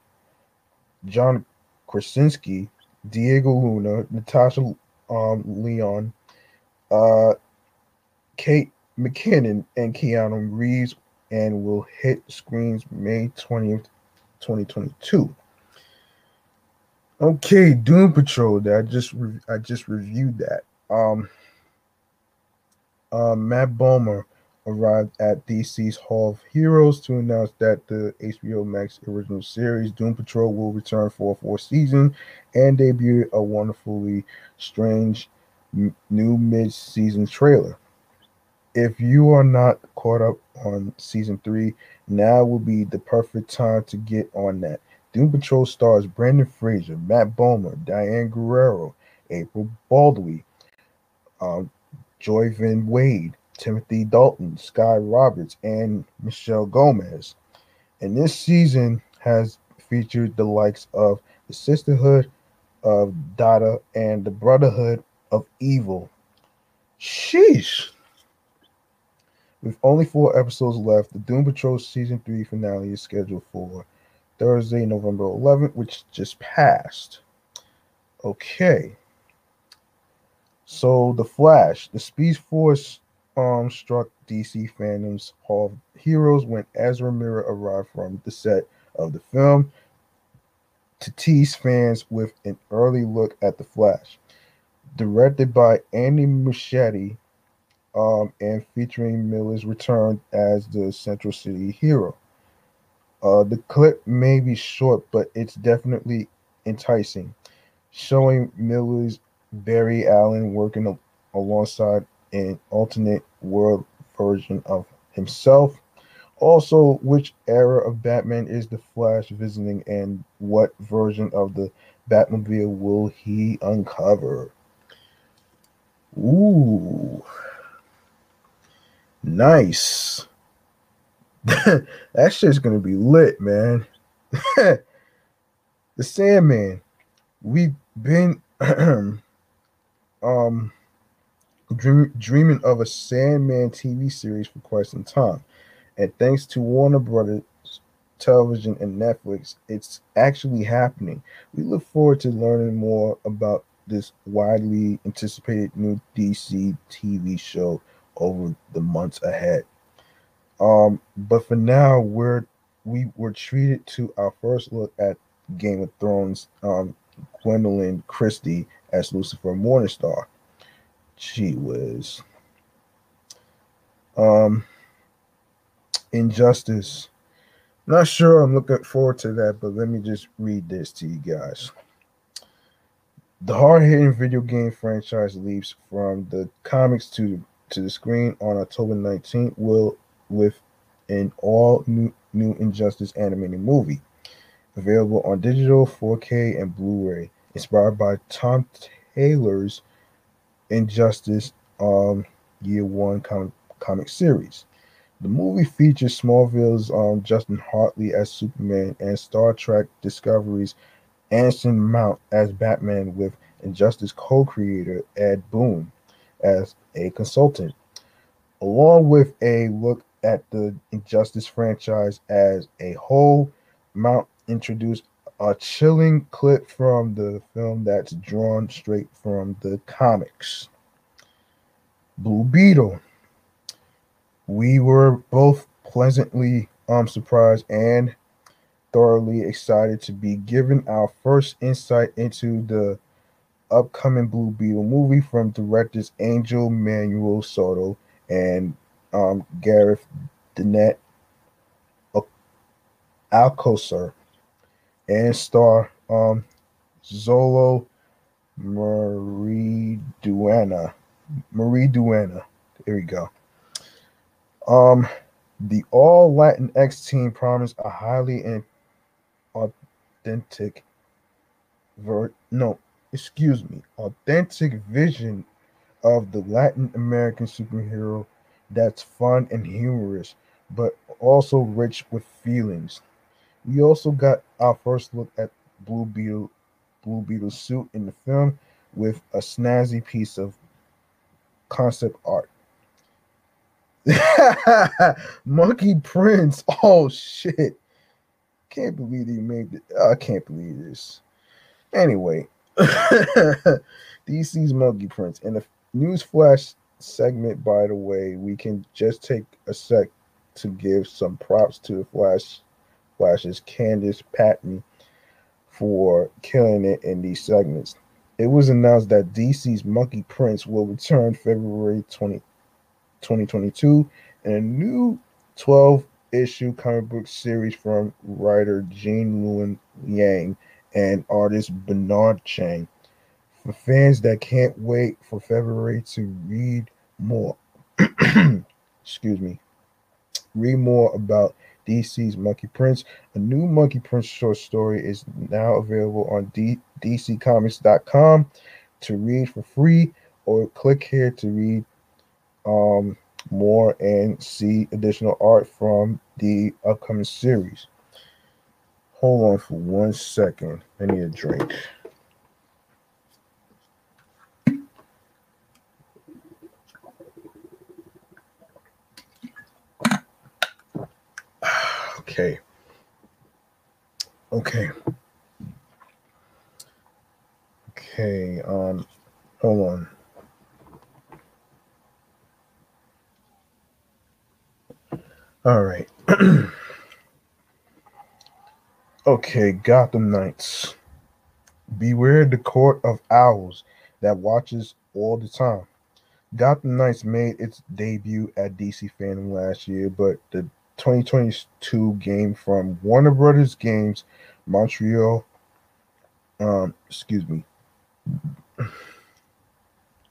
John Krasinski, Diego Luna, Natasha um, Lyonne, uh, Kate McKinnon, and Keanu Reeves, and will hit screens May 20th, 2022. Okay, Doom Patrol. That I just re- I just reviewed that. Um, uh, Matt Bomer arrived at DC's Hall of Heroes to announce that the HBO Max original series Doom Patrol will return for a fourth season and debut a wonderfully strange new mid-season trailer. If you are not caught up on season three, now will be the perfect time to get on that. Doom Patrol stars Brendan Fraser, Matt Bomer, Diane Guerrero, April Baldwin, um, Joivan Wade, Timothy Dalton, Skye Roberts, and Michelle Gomez. And this season has featured the likes of the Sisterhood of Dada and the Brotherhood of Evil. Sheesh. With only four episodes left, the Doom Patrol season three finale is scheduled for Thursday, November 11th, which just passed. Okay. So, The Flash, the Speed Force um, struck DC Fandome's Hall of Heroes when Ezra Miller arrived from the set of the film to tease fans with an early look at The Flash. Directed by Andy Muschietti, um, and featuring Miller's return as the Central City hero. Uh, the clip may be short, but it's definitely enticing, showing Miller's Barry Allen working alongside an alternate world version of himself. Also, which era of Batman is the Flash visiting, and what version of the Batmobile will he uncover? Ooh, nice. [laughs] that shit's gonna be lit, man. [laughs] the Sandman. We've been [clears throat] um dream, dreaming of a Sandman TV series for quite some time. And thanks to Warner Brothers Television and Netflix, it's actually happening. We look forward to learning more about this widely anticipated new DC TV show over the months ahead. Um, but for now, we're we were treated to our first look at Game of Thrones. Um, Gwendoline Christie as Lucifer Morningstar. She was um Injustice. Not sure I'm looking forward to that, but let me just read this to you guys. The hard-hitting video game franchise leaps from the comics to to the screen on October 19th will with an all new new Injustice animated movie available on digital 4K and Blu-ray inspired by Tom Taylor's Injustice um year 1 comic comic series. The movie features Smallville's um, Justin Hartley as Superman and Star Trek Discovery's Anson Mount as Batman with Injustice co-creator Ed Boon as a consultant, along with a look at the Injustice franchise as a whole. Mount introduced a chilling clip from the film that's drawn straight from the comics. Blue Beetle. We were both pleasantly um surprised and thoroughly excited to be given our first insight into the upcoming Blue Beetle movie from directors Angel Manuel Soto and um, Gareth Dennett Alcocer and star um, Zolo Marie Duana. Maridueña. There we go. Um, the all Latin X team promised a highly and authentic ver no, excuse me, authentic vision of the Latin American superhero that's fun and humorous, but also rich with feelings. We also got our first look at Blue Beetle, Blue Beetle's suit in the film with a snazzy piece of concept art. [laughs] Monkey Prince. [laughs] Oh shit. Can't believe he made it. I can't believe this. Anyway, [laughs] DC's Monkey Prince. In the news flash segment, by the way, we can just take a sec to give some props to the Flash Flash's Candice Patton for killing it in these segments. It was announced that DC's Monkey Prince will return February 20, 2022 in a new 12 issue comic book series from writer Gene Luen Yang and artist Bernard Chang. For fans that can't wait for February to read more, [clears throat] excuse me, read more about DC's Monkey Prince. A new Monkey Prince short story is now available on D- DCComics.com to read for free, or click here to read um, more and see additional art from the upcoming series. Hold on for one second. I need a drink. Okay. Okay. Okay. Um, hold on. All right. [clears throat] okay, Gotham Knights. Beware the court of owls that watches all the time. Gotham Knights made its debut at DC Fandome last year, but the 2022 game from Warner Brothers Games Montreal, um, excuse me,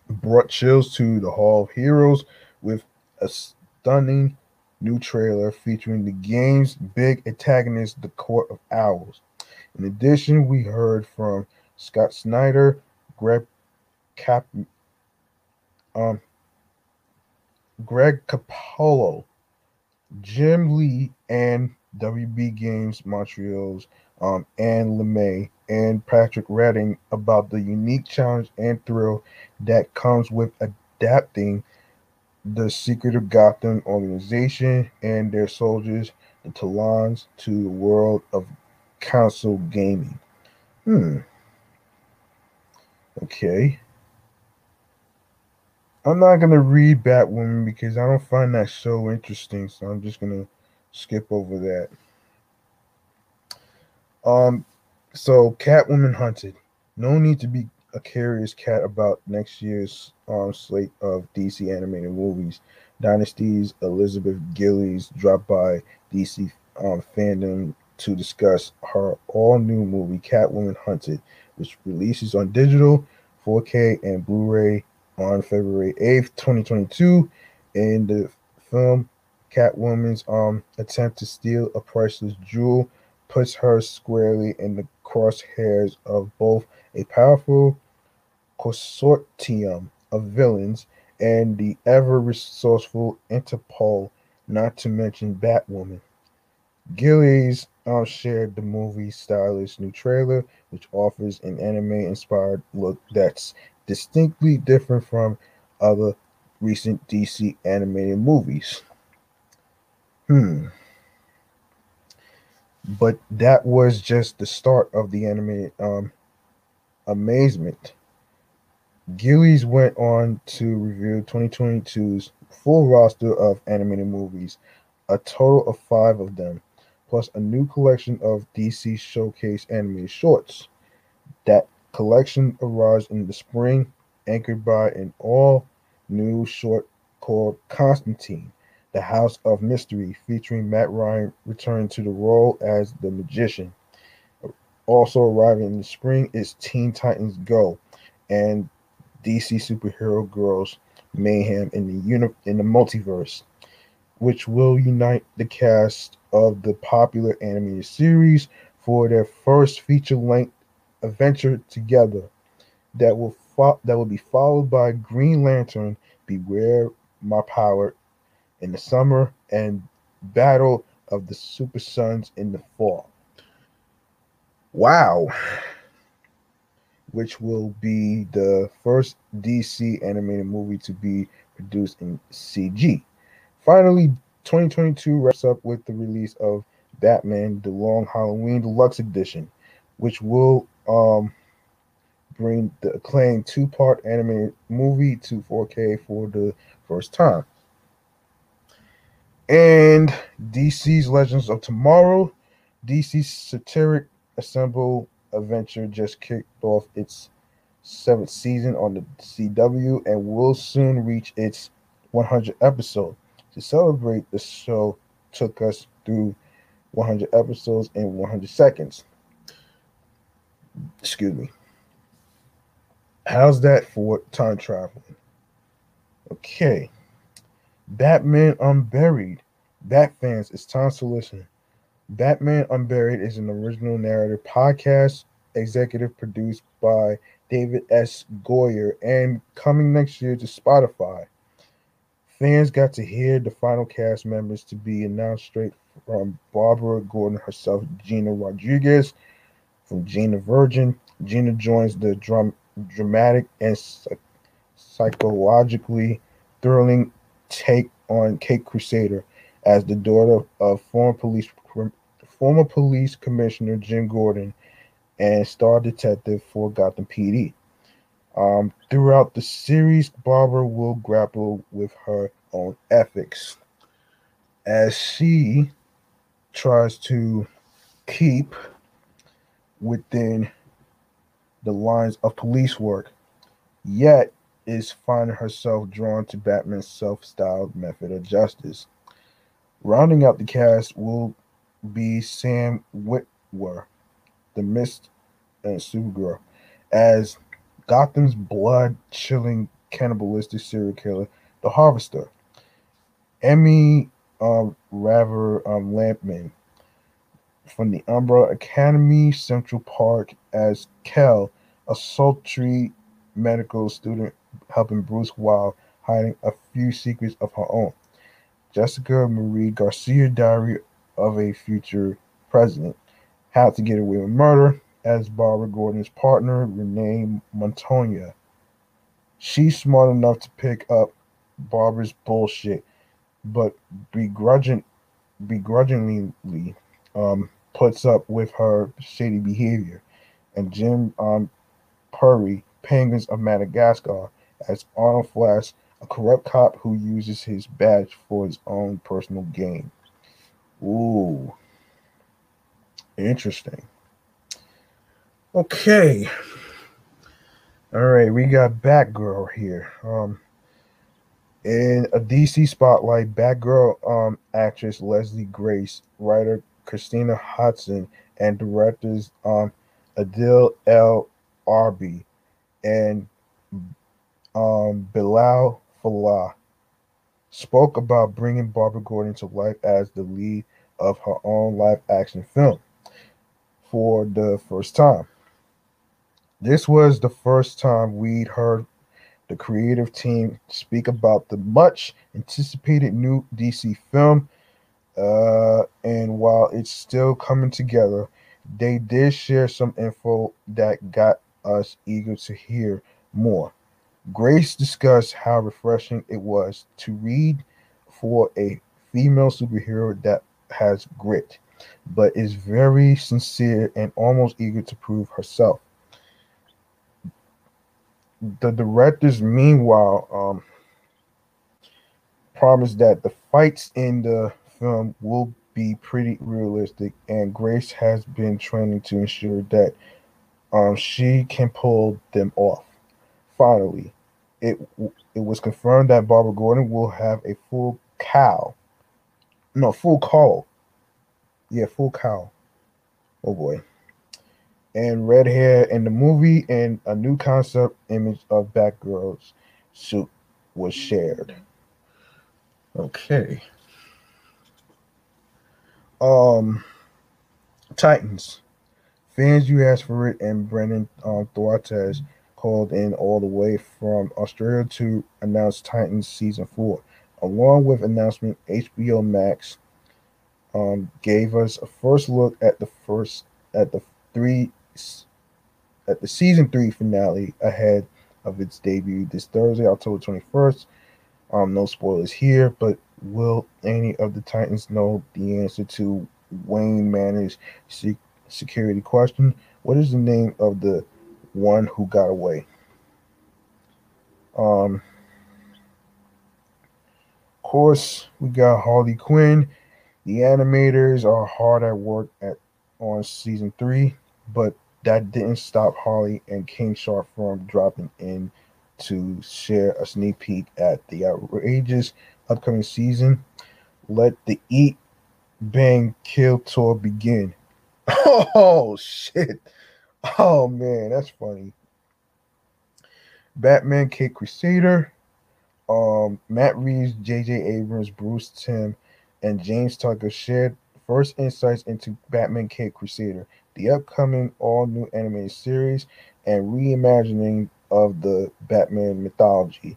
brought chills to the Hall of Heroes with a stunning new trailer featuring the game's big antagonist, the Court of Owls. In addition, we heard from Scott Snyder, Greg Cap, um, Greg Capullo, Jim Lee, and WB Games Montreal's um, Anne LeMay and Patrick Redding about the unique challenge and thrill that comes with adapting the Secret of Gotham organization and their soldiers, the Talons, to the world of console gaming. Hmm. Okay. I'm not gonna read Batwoman because I don't find that so interesting, so I'm just gonna skip over that. Um, so Catwoman hunted. No need to be a curious cat about next year's um, slate of DC animated movies. Dynasty's Elizabeth Gillies dropped by DC um, Fandome to discuss her all new movie Catwoman Hunted, which releases on digital, 4K, and Blu ray on February 8th, 2022. In the film, Catwoman's um, attempt to steal a priceless jewel puts her squarely in the crosshairs of both a powerful consortium of villains and the ever resourceful Interpol, not to mention Batwoman. Gillies um, shared the movie's stylish new trailer, which offers an anime inspired look that's distinctly different from other recent DC animated movies. Hmm. But that was just the start of the animated um, amazement. Gillies went on to review 2022's full roster of animated movies, a total of five of them, plus a new collection of DC Showcase animated shorts. That collection arrives in the spring, anchored by an all new short called Constantine, the House of Mystery, featuring Matt Ryan returning to the role as the magician. Also arriving in the spring is Teen Titans Go and DC Superhero Girls Mayhem in the uni- in the multiverse, which will unite the cast of the popular animated series for their first feature-length adventure together. That will fo- that will be followed by Green Lantern, Beware My Power in the summer, and Battle of the Super Sons in the fall. Wow [sighs] which will be the first DC animated movie to be produced in CG. Finally, 2022 wraps up with the release of Batman: The Long Halloween Deluxe Edition, which will um, bring the acclaimed two-part anime movie to 4K for the first time. And DC's Legends of Tomorrow, DC's satiric assemble Adventure just kicked off its seventh season on the CW and will soon reach its 100 episode. To celebrate, the show took us through 100 episodes in 100 seconds. Excuse me. How's that for time traveling? Okay. Batman Unburied. Bat fans, it's time to listen. Batman Unburied is an original narrative podcast, executive produced by David S. Goyer, and coming next year to Spotify. Fans got to hear the final cast members to be announced straight from Barbara Gordon herself, Gina Rodriguez, from Gina Virgin. Gina joins the drum, dramatic and psychologically thrilling take on Caped Crusader as the daughter of former police former police commissioner Jim Gordon and star detective for Gotham PD. Um, throughout the series, Barbara will grapple with her own ethics as she tries to keep within the lines of police work. Yet, is finding herself drawn to Batman's self-styled method of justice. Rounding out the cast will be Sam Witwer, the Mist and Supergirl, as Gotham's blood-chilling cannibalistic serial killer, the Harvester. Emmy um, Raver um, Lampman from the Umbra Academy, Central Park, as Kel, a sultry medical student helping Bruce while hiding a few secrets of her own. Jessica Marie Garcia, Diary of a Future President, How to Get Away with Murder, as Barbara Gordon's partner, Renee Montoya. She's smart enough to pick up Barbara's bullshit, but begrudging, begrudgingly um, puts up with her shady behavior. And Jim um, Pirri, Penguins of Madagascar, as Arnold Flash, a corrupt cop who uses his badge for his own personal gain. Ooh. Interesting. Okay. All right, we got Batgirl here. Um in a DC spotlight, Batgirl um actress Leslie Grace, writer Christina Hodson and directors um Adil El Arbi and um, Bilal Fallah spoke about bringing Barbara Gordon to life as the lead of her own live action film for the first time. This was the first time we'd heard the creative team speak about the much anticipated new DC film. Uh, and while it's still coming together, they did share some info that got us eager to hear more. Grace discussed how refreshing it was to read for a female superhero that has grit, but is very sincere and almost eager to prove herself. The directors, meanwhile, um, promised that the fights in the film will be pretty realistic, and Grace has been training to ensure that um, she can pull them off. Finally, it it was confirmed that Barbara Gordon will have a full cow, no full call, yeah, full cow. Oh boy, and red hair in the movie, and a new concept image of Batgirl's suit was shared. Okay. Um, Titans. Fans, you asked for it, and Brenton um, Thwaites called in all the way from Australia to announce Titans season four. Along with announcement, HBO Max um, gave us a first look at the first at the three at the season three finale ahead of its debut this Thursday, October 21st. Um, no spoilers here, but will any of the Titans know the answer to Wayne Manor's security question? What is the name of the one who got away. Um, of course, we got Harley Quinn. The animators are hard at work at on season three, but that didn't stop Harley and King Shark from dropping in to share a sneak peek at the outrageous upcoming season. Let the Eat Bang Kill tour begin. [laughs] Oh shit. Oh man, that's funny. Batman Cape Crusader, um, Matt Reeves, J.J. Abrams, Bruce Timm, and James Tucker shared first insights into Batman Cape Crusader, the upcoming all new animated series and reimagining of the Batman mythology.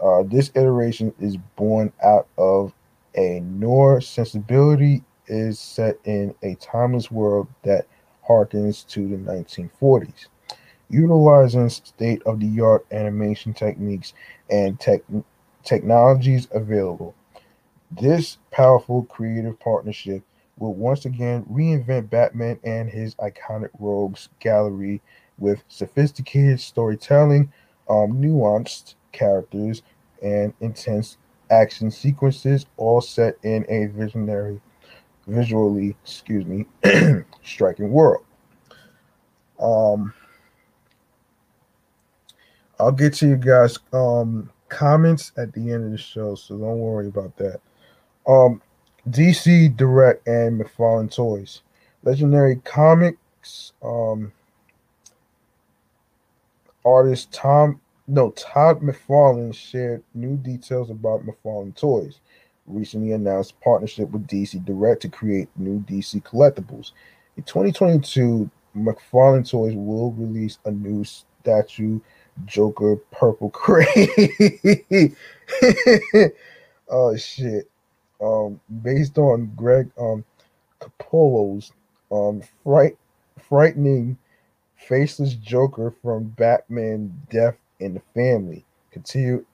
Uh, this iteration is born out of a noir sensibility, is set in a timeless world that harkens to the 1940s. Utilizing state of the art animation techniques and tech, technologies available, this powerful creative partnership will once again reinvent Batman and his iconic rogues gallery with sophisticated storytelling, um, nuanced characters, and intense action sequences, all set in a visionary visually, excuse me, [clears throat] striking world. Um, I'll get to you guys um comments at the end of the show, so don't worry about that. Um, DC Direct and McFarlane Toys, Legendary Comics. Um, artist Tom no Todd McFarlane shared new details about McFarlane Toys. Recently announced partnership with DC Direct to create new DC collectibles. In 2022, McFarlane Toys will release a new statue Joker Purple Craze. [laughs] oh shit. Um, based on Greg um Capullo's um fright frightening faceless Joker from Batman Death in the Family. Continue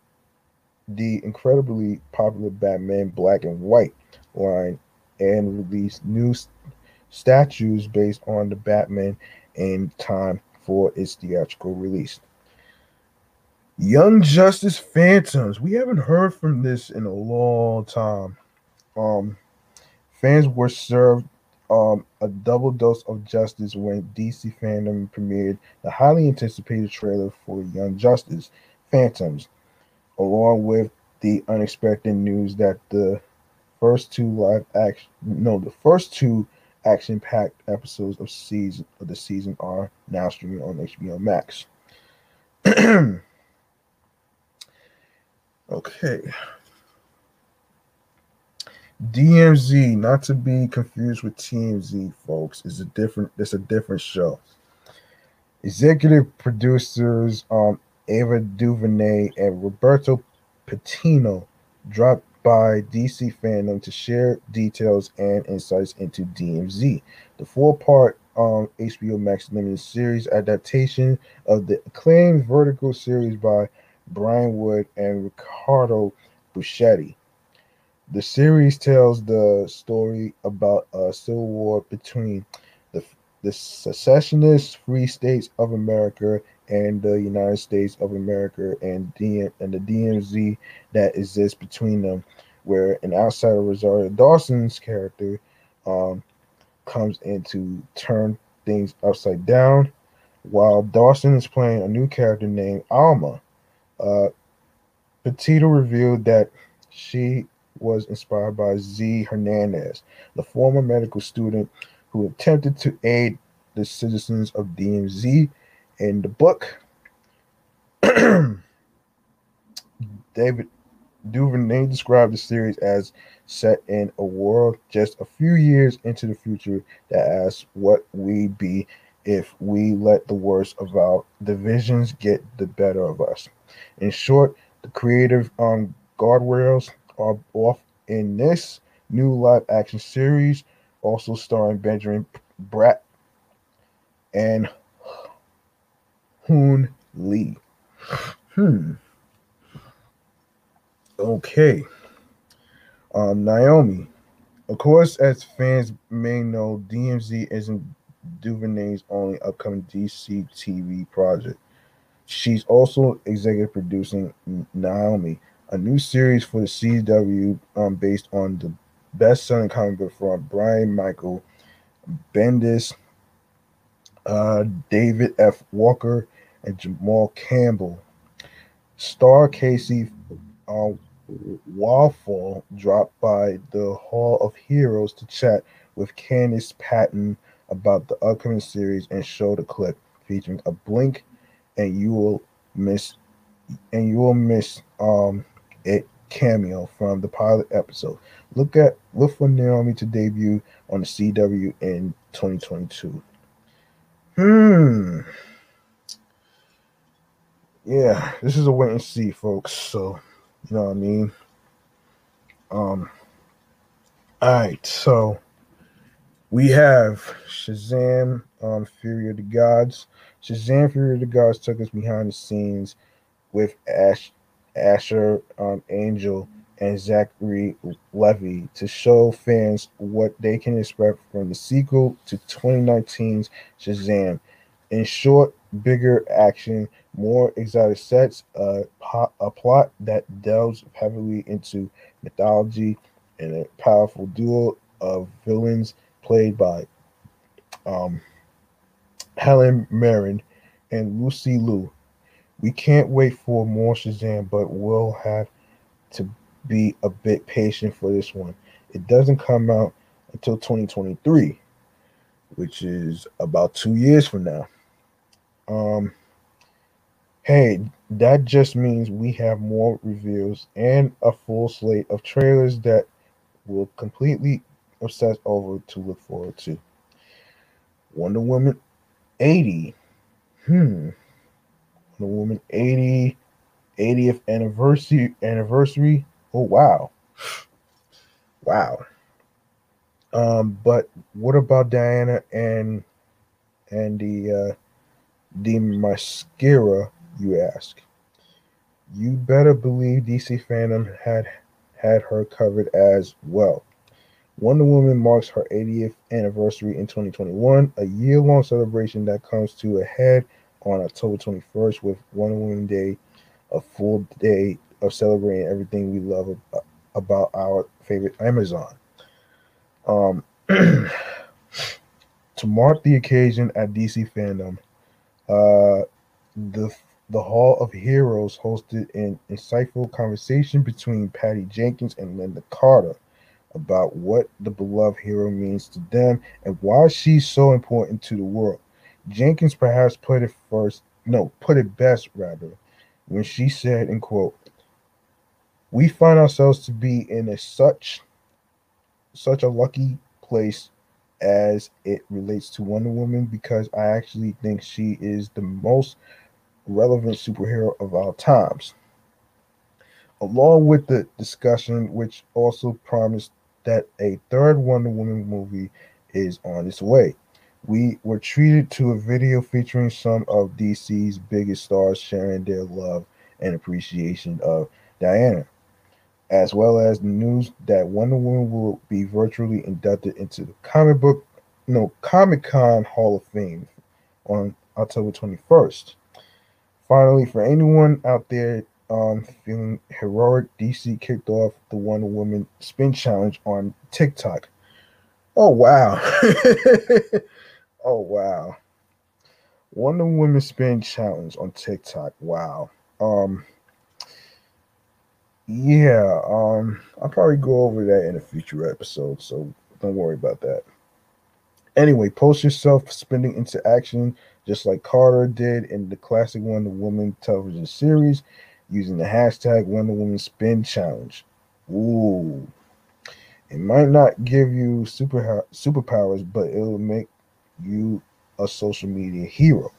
the incredibly popular Batman Black and White line and release new statues based on the Batman in time for its theatrical release. Young Justice Phantoms. We haven't heard from this in a long time. Um, fans were served um, a double dose of justice when DC Fandome premiered the highly anticipated trailer for Young Justice Phantoms, along with the unexpected news that the first two live action no the first two action packed episodes of season of the season are now streaming on HBO Max. [clears throat] Okay. DMZ, not to be confused with TMZ, folks, is a different. It's a different show. Executive producers um, Ava DuVernay and Roberto Patino dropped by DC Fandome to share details and insights into DMZ, the four-part um, HBO Max limited series adaptation of the acclaimed Vertigo series by Brian Wood, and Ricardo Buccetti. The series tells the story about a civil war between the, the secessionist free states of America and the United States of America and, DM, and the DMZ that exists between them, where an outsider Rosario Dawson's character um, comes in to turn things upside down, while Dawson is playing a new character named Alma. Uh, Petito revealed that she was inspired by Zee Hernandez, the former medical student who attempted to aid the citizens of DMZ. In the book, [clears throat] David Duvernay described the series as set in a world just a few years into the future that asks what we be if we let the worst of our divisions get the better of us. In short, the creative um, guardrails are off in this new live action series, also starring Benjamin Bratt and Hoon Lee. Hmm. Okay. Um, Naomi. Of course, as fans may know, DMZ isn't Duvernay's only upcoming DC TV project. She's also executive producing Naomi, a new series for the CW um, based on the best-selling comic book from Brian Michael Bendis, uh, David F. Walker, and Jamal Campbell. Star Kaci uh, Walfall dropped by the Hall of Heroes to chat with Candice Patton about the upcoming series and showed a clip featuring a blink and you will miss and you will miss um cameo from the pilot episode. Look at look for Naomi to debut on the CW in 2022. Hmm. Yeah, this is a wait and see, folks. So, you know what I mean. Um. All right, so we have Shazam, um, Fury of the Gods. Shazam Fury of the Gods took us behind the scenes with Ash, Asher um, Angel and Zachary Levi to show fans what they can expect from the sequel to 2019's Shazam. In short, bigger action, more exotic sets, a plot that delves heavily into mythology, and a powerful duo of villains played by um, Helen Mirren, and Lucy Liu. We can't wait for more Shazam, but we'll have to be a bit patient for this one. It doesn't come out until 2023, which is about two years from now. Um, hey, that just means we have more reviews and a full slate of trailers that will completely obsess over to look forward to. Wonder Woman 80. Hmm. Wonder Woman 80 80th anniversary anniversary. Oh wow. Wow. Um, but what about Diana and and the uh Themyscira, you ask? You better believe DC Fandome had had her covered as well. Wonder Woman marks her 80th anniversary in 2021, a year long celebration that comes to a head on October 21st with Wonder Woman Day, a full day of celebrating everything we love about our favorite Amazon. Um, [clears throat] to mark the occasion at DC Fandome, uh, the the Hall of Heroes hosted an insightful conversation between Patty Jenkins and Lynda Carter about what the beloved hero means to them and why she's so important to the world. Jenkins perhaps put it first, no, put it best rather, when she said, in quote, we find ourselves to be in a such such a lucky place as it relates to Wonder Woman because I actually think she is the most relevant superhero of our times. Along with the discussion, which also promised that a third Wonder Woman movie is on its way. We were treated to a video featuring some of DC's biggest stars sharing their love and appreciation of Diana as well as the news that Wonder Woman will be virtually inducted into the comic book, no, Comic Con Hall of Fame on October 21st. Finally, for anyone out there um, feeling heroic, DC kicked off the Wonder Woman spin challenge on TikTok. Oh, wow. [laughs] oh, wow. Wonder Woman spin challenge on TikTok. Wow. Um, yeah, um, I'll probably go over that in a future episode, so don't worry about that. Anyway, post yourself spinning into action just like Carter did in the classic Wonder Woman television series using the hashtag Wonder Woman Spin Challenge. Ooh. It might not give you super superpowers, but it'll make you a social media hero.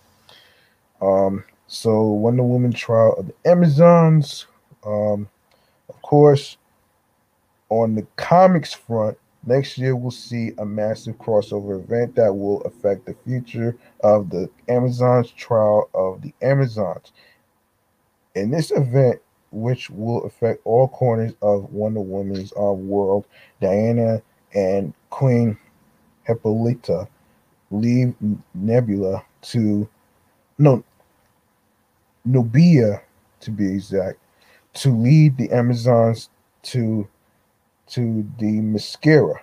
Um, so Wonder Woman trial of the Amazons. Um, of course, on the comics front, next year we'll see a massive crossover event that will affect the future of the Amazons trial of the Amazons. In this event, which will affect all corners of Wonder Woman's uh, world, Diana and Queen Hippolyta leave Nebula to no Nubia to be exact to lead the Amazons to to Themyscira.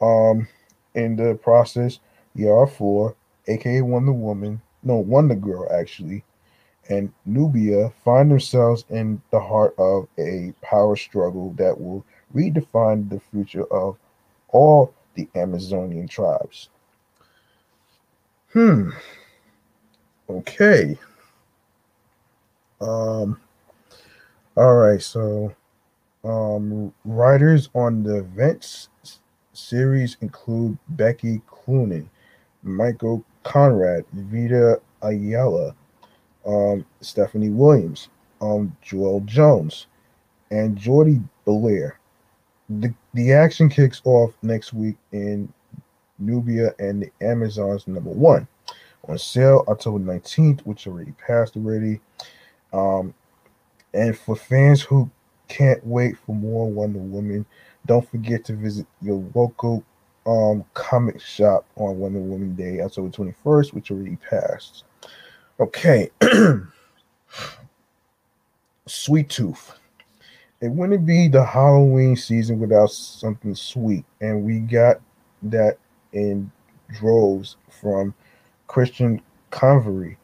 Um, in the process, Yara Flor, aka Wonder Woman, no Wonder Girl actually, and Nubia find themselves in the heart of a power struggle that will redefine the future of all the Amazonian tribes. Hmm. Okay. Um all right, so um, writers on the events series include Becky Cloonan, Michael Conrad, Vita Ayala, um, Stephanie Williams, um, Joelle Jones, and Jordie Bellaire. The, the action kicks off next week in Nubia and the Amazons number one on sale October 19th, which already passed already. Um, and for fans who can't wait for more Wonder Woman, don't forget to visit your local um, comic shop on Wonder Woman Day, October 21st, which already passed. Okay. [clears throat] Sweet Tooth. It wouldn't be the Halloween season without something sweet, and we got that in droves from Christian Convery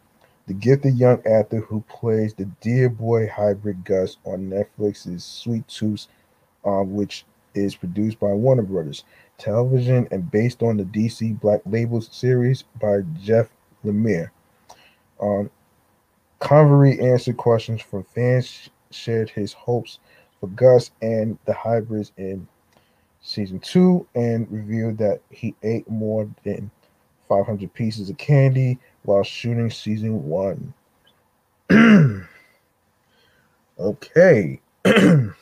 the gifted young actor who plays the deer boy hybrid Gus on Netflix's Sweet Tooth, uh, which is produced by Warner Brothers Television and based on the DC Black Label series by Jeff Lemire. Um, Convery answered questions from fans, shared his hopes for Gus and the hybrids in season two, and revealed that he ate more than 500 pieces of candy while shooting season one. [clears throat] okay. [clears throat]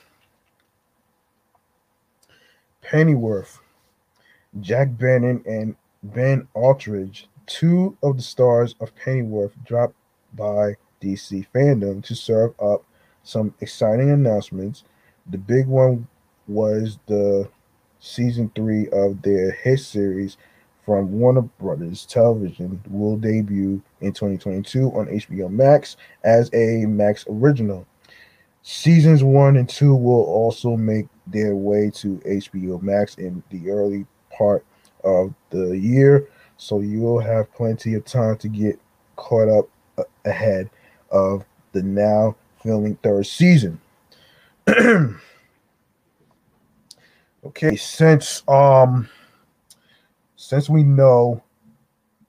Pennyworth, Jack Bannon, and Ben Aldridge, two of the stars of Pennyworth, dropped by DC Fandome to serve up some exciting announcements. The big one was the season three of their hit series from Warner Brothers Television will debut in 2022 on HBO Max as a Max original. Seasons one and two will also make their way to HBO Max in the early part of the year, so you will have plenty of time to get caught up uh, ahead of the now filming third season. [clears throat] okay, since um since we know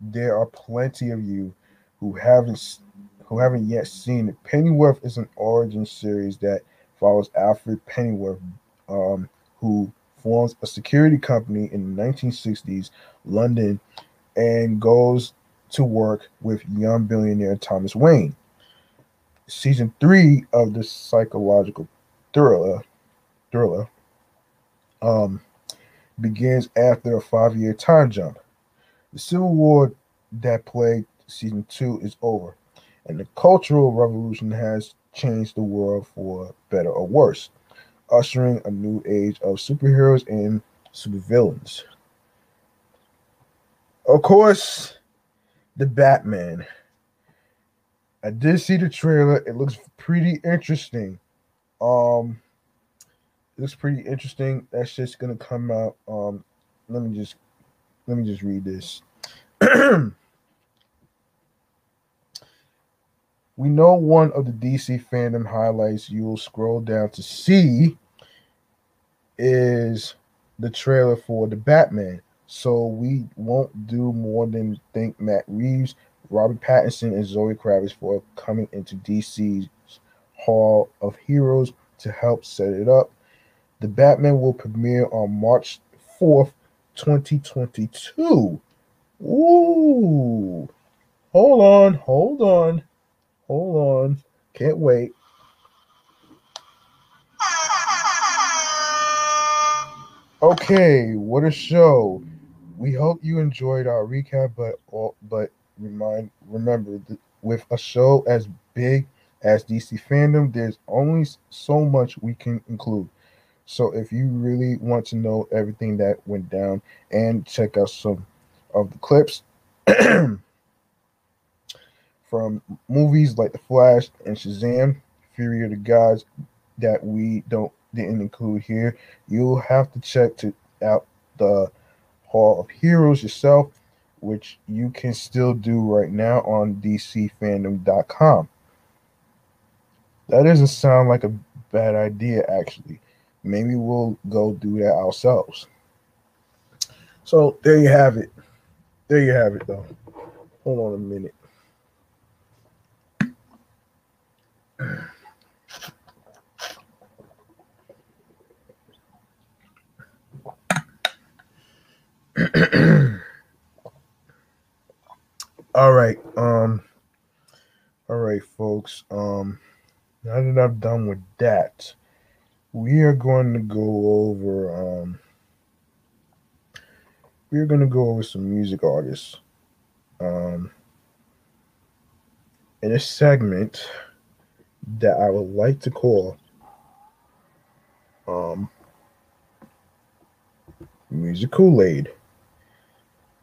there are plenty of you who haven't who haven't yet seen it, Pennyworth is an origin series that follows Alfred Pennyworth, um, who forms a security company in the 1960s London and goes to work with young billionaire Thomas Wayne. Season three of the psychological thriller, thriller, um, begins after a five-year time jump. The Civil War that plagued season two is over, and the Cultural Revolution has changed the world for better or worse, ushering a new age of superheroes and supervillains. Of course, the Batman. I did see the trailer. It looks pretty interesting. Um, looks pretty interesting. That's just gonna come out. Um, let me just let me just read this. [clears throat] we know one of the DC Fandome highlights you'll scroll down to see is the trailer for the Batman. So we won't do more than thank Matt Reeves, Robert Pattinson, and Zoe Kravitz for coming into DC's Hall of Heroes to help set it up. The Batman will premiere on March 4th, 2022. Ooh. Hold on, hold on, hold on. Can't wait. Okay, what a show we hope you enjoyed our recap, but but remind remember with a show as big as DC Fandome, there's only so much we can include. So if you really want to know everything that went down and check out some of the clips [clears throat] from movies like The Flash and Shazam, Fury of the Gods that we don't didn't include here, you'll have to check to out the Hall of Heroes yourself, which you can still do right now on DCFandome.com. That doesn't sound like a bad idea, actually. Maybe we'll go do that ourselves. So there you have it. There you have it, though. Hold on a minute. [clears throat] all right. Um all right, folks. Um now that I've done with that, we are going to go over um we're going to go over some music artists um in a segment that I would like to call um music Kool-Aid.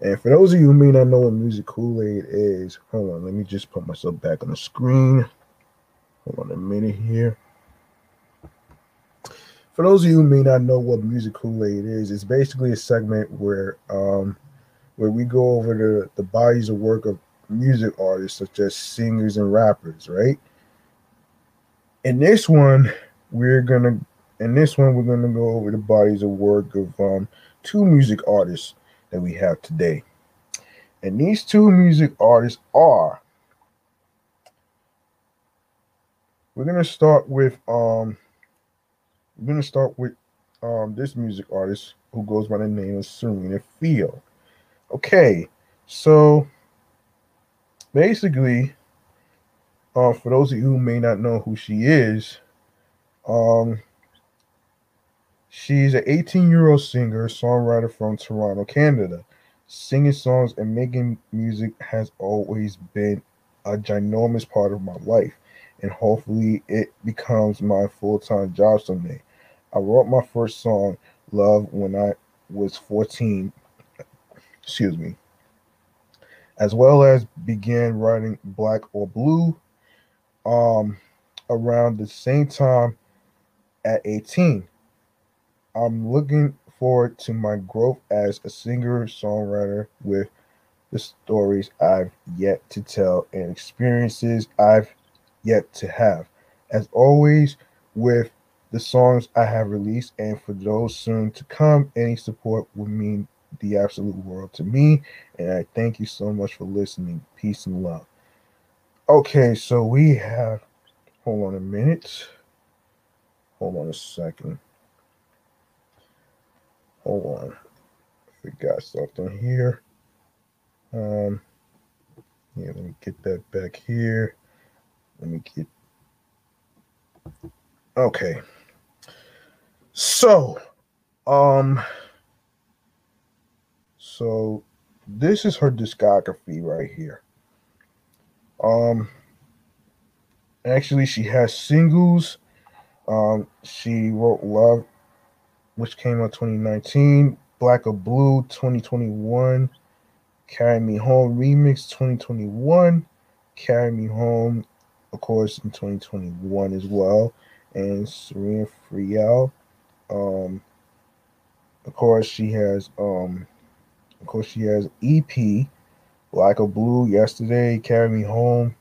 And for those of you who may not know what music Kool-Aid is, hold on, let me just put myself back on the screen. Hold on a minute here. For those of you who may not know what music Kool-Aid is, it's basically a segment where um where we go over the, the bodies of work of music artists such as singers and rappers, right? In this one, we're gonna in this one we're gonna go over the bodies of work of um, two music artists that we have today. And these two music artists are we're gonna start with um we're gonna start with um this music artist who goes by the name of Cyrena Fiel. Okay, so basically, uh, for those of you who may not know who she is, um, she's an 18 year old singer, songwriter from Toronto, Canada. Singing songs and making music has always been a ginormous part of my life, and hopefully, it becomes my full time job someday. I wrote my first song, Love, when I was 14. Excuse me as well as began writing Black or Blue um, around the same time at 18. I'm looking forward to my growth as a singer songwriter with the stories I've yet to tell and experiences I've yet to have. As always, with the songs I have released, and for those soon to come, any support would mean the absolute world to me. And I thank you so much for listening. Peace and love. Okay, so we have, hold on a minute. Hold on a second. Hold on. We got something here. Um, yeah, let me get that back here. Let me get. Okay. So, um, so this is her discography right here. Um actually she has singles. Um she wrote Love which came out 2019, Black or Blue 2021, Carry Me Home Remix 2021, Carry Me Home of course in 2021 as well and Cyrena Friel um of course she has um of course, she has EP, Like a Blue, Yesterday, Carry Me Home,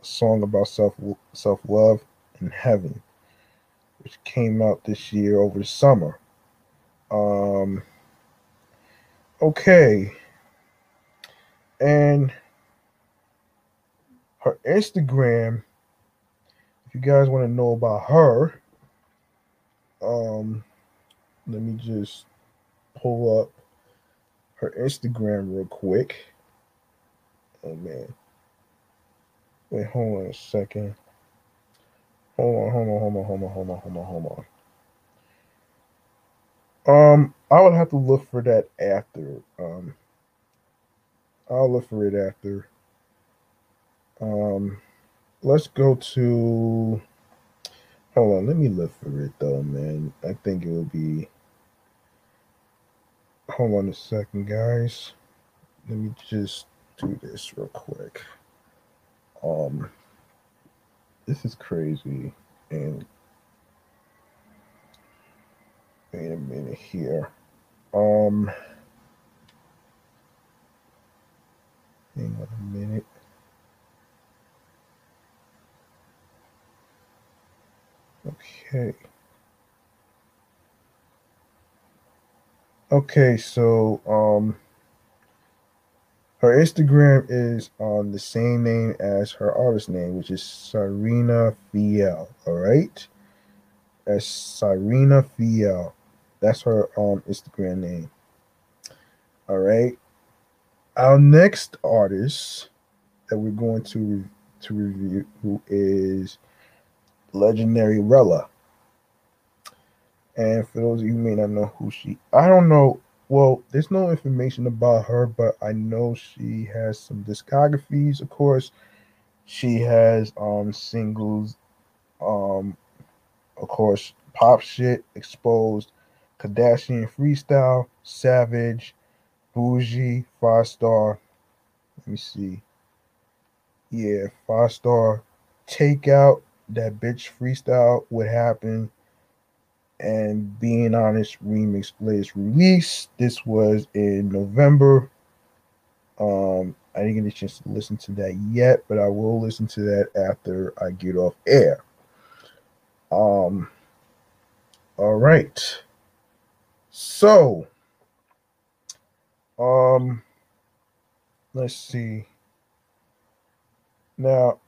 a song about self self love and heaven, which came out this year over the summer. Um, okay, and her Instagram. If you guys want to know about her, um, let me just pull up her Instagram real quick. Oh man. Wait, hold on a second. Hold on, hold on, hold on, hold on, hold on, hold on, hold on. Um, I would have to look for that after. Um, I'll look for it after. Um, let's go to. Hold on, let me look for it though, man. I think it will be hold on a second, guys. Let me just do this real quick. Um, this is crazy. And wait a minute here. Um, hang on a minute. Okay. Okay, so um her Instagram is on the same name as her artist name, which is Cyrena Fiel. All right. That's Cyrena Fiel. That's her um Instagram name. All right. Our next artist that we're going to to review is legendary Rella. And for those of you who may not know who she, I don't know. Well, there's no information about her, but I know she has some discographies. Of course, she has um singles, um, of course, pop shit, exposed, Kardashian freestyle, Savage, Bougie, Five Star. Let me see. Yeah, Five Star, Takeout, that bitch freestyle. What happened? and being honest remix latest release this was in november um I didn't get a chance to listen to that yet, but I will listen to that after I get off air. Um, all right. So, um, let's see. Now,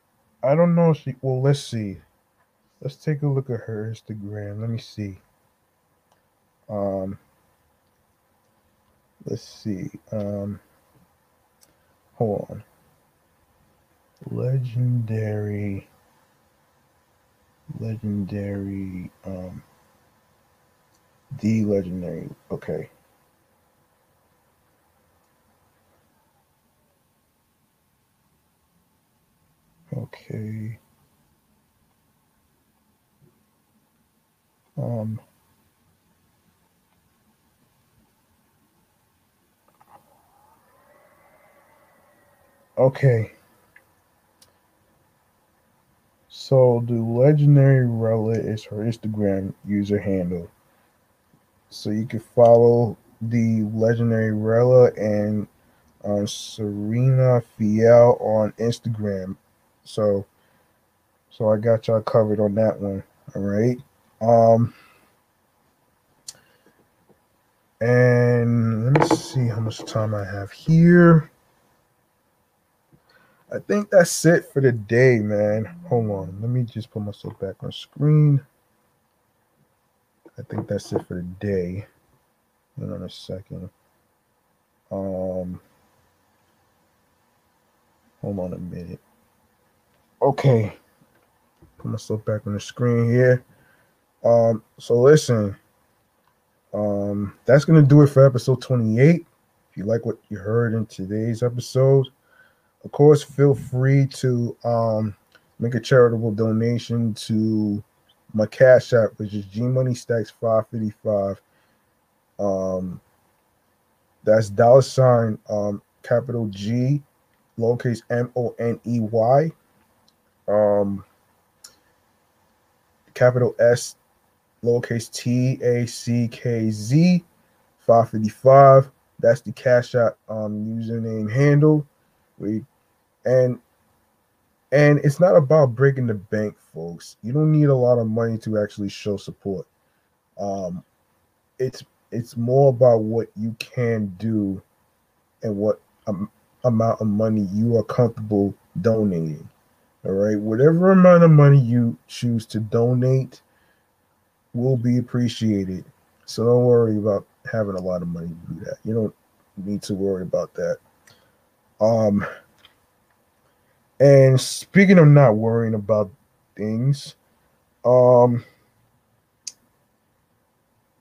I don't know if she, well, let's see. Let's take a look at her Instagram. Let me see. Um, let's see. Um, hold on. Legendary, legendary, um, the legendary. Okay. Okay. Um, okay. So the legendary Rella is her Instagram user handle. So you can follow the legendary Rella and um, Cyrena Fiel on Instagram. So so I got y'all covered on that one. All right. Um, and let me see how much time I have here. I think that's it for the day, man. Hold on. Let me just put myself back on screen. I think that's it for the day. Hold on a second. Um, hold on a minute. Okay. Put myself back on the screen here. Um, so listen, um, that's gonna do it for episode 28. If you like what you heard in today's episode, of course, feel free to um make a charitable donation to my cash app, which is G Money Stacks 555. Um that's dollar sign um capital G lowercase M O N E Y. Um capital S lowercase t a c k z 555. That's the Cash App um, username handle. We and and it's not about breaking the bank, folks. You don't need a lot of money to actually show support. Um, it's it's more about what you can do and what um, amount of money you are comfortable donating. All right, whatever amount of money you choose to donate will be appreciated. So don't worry about having a lot of money to do that. You don't need to worry about that. Um and speaking of not worrying about things, um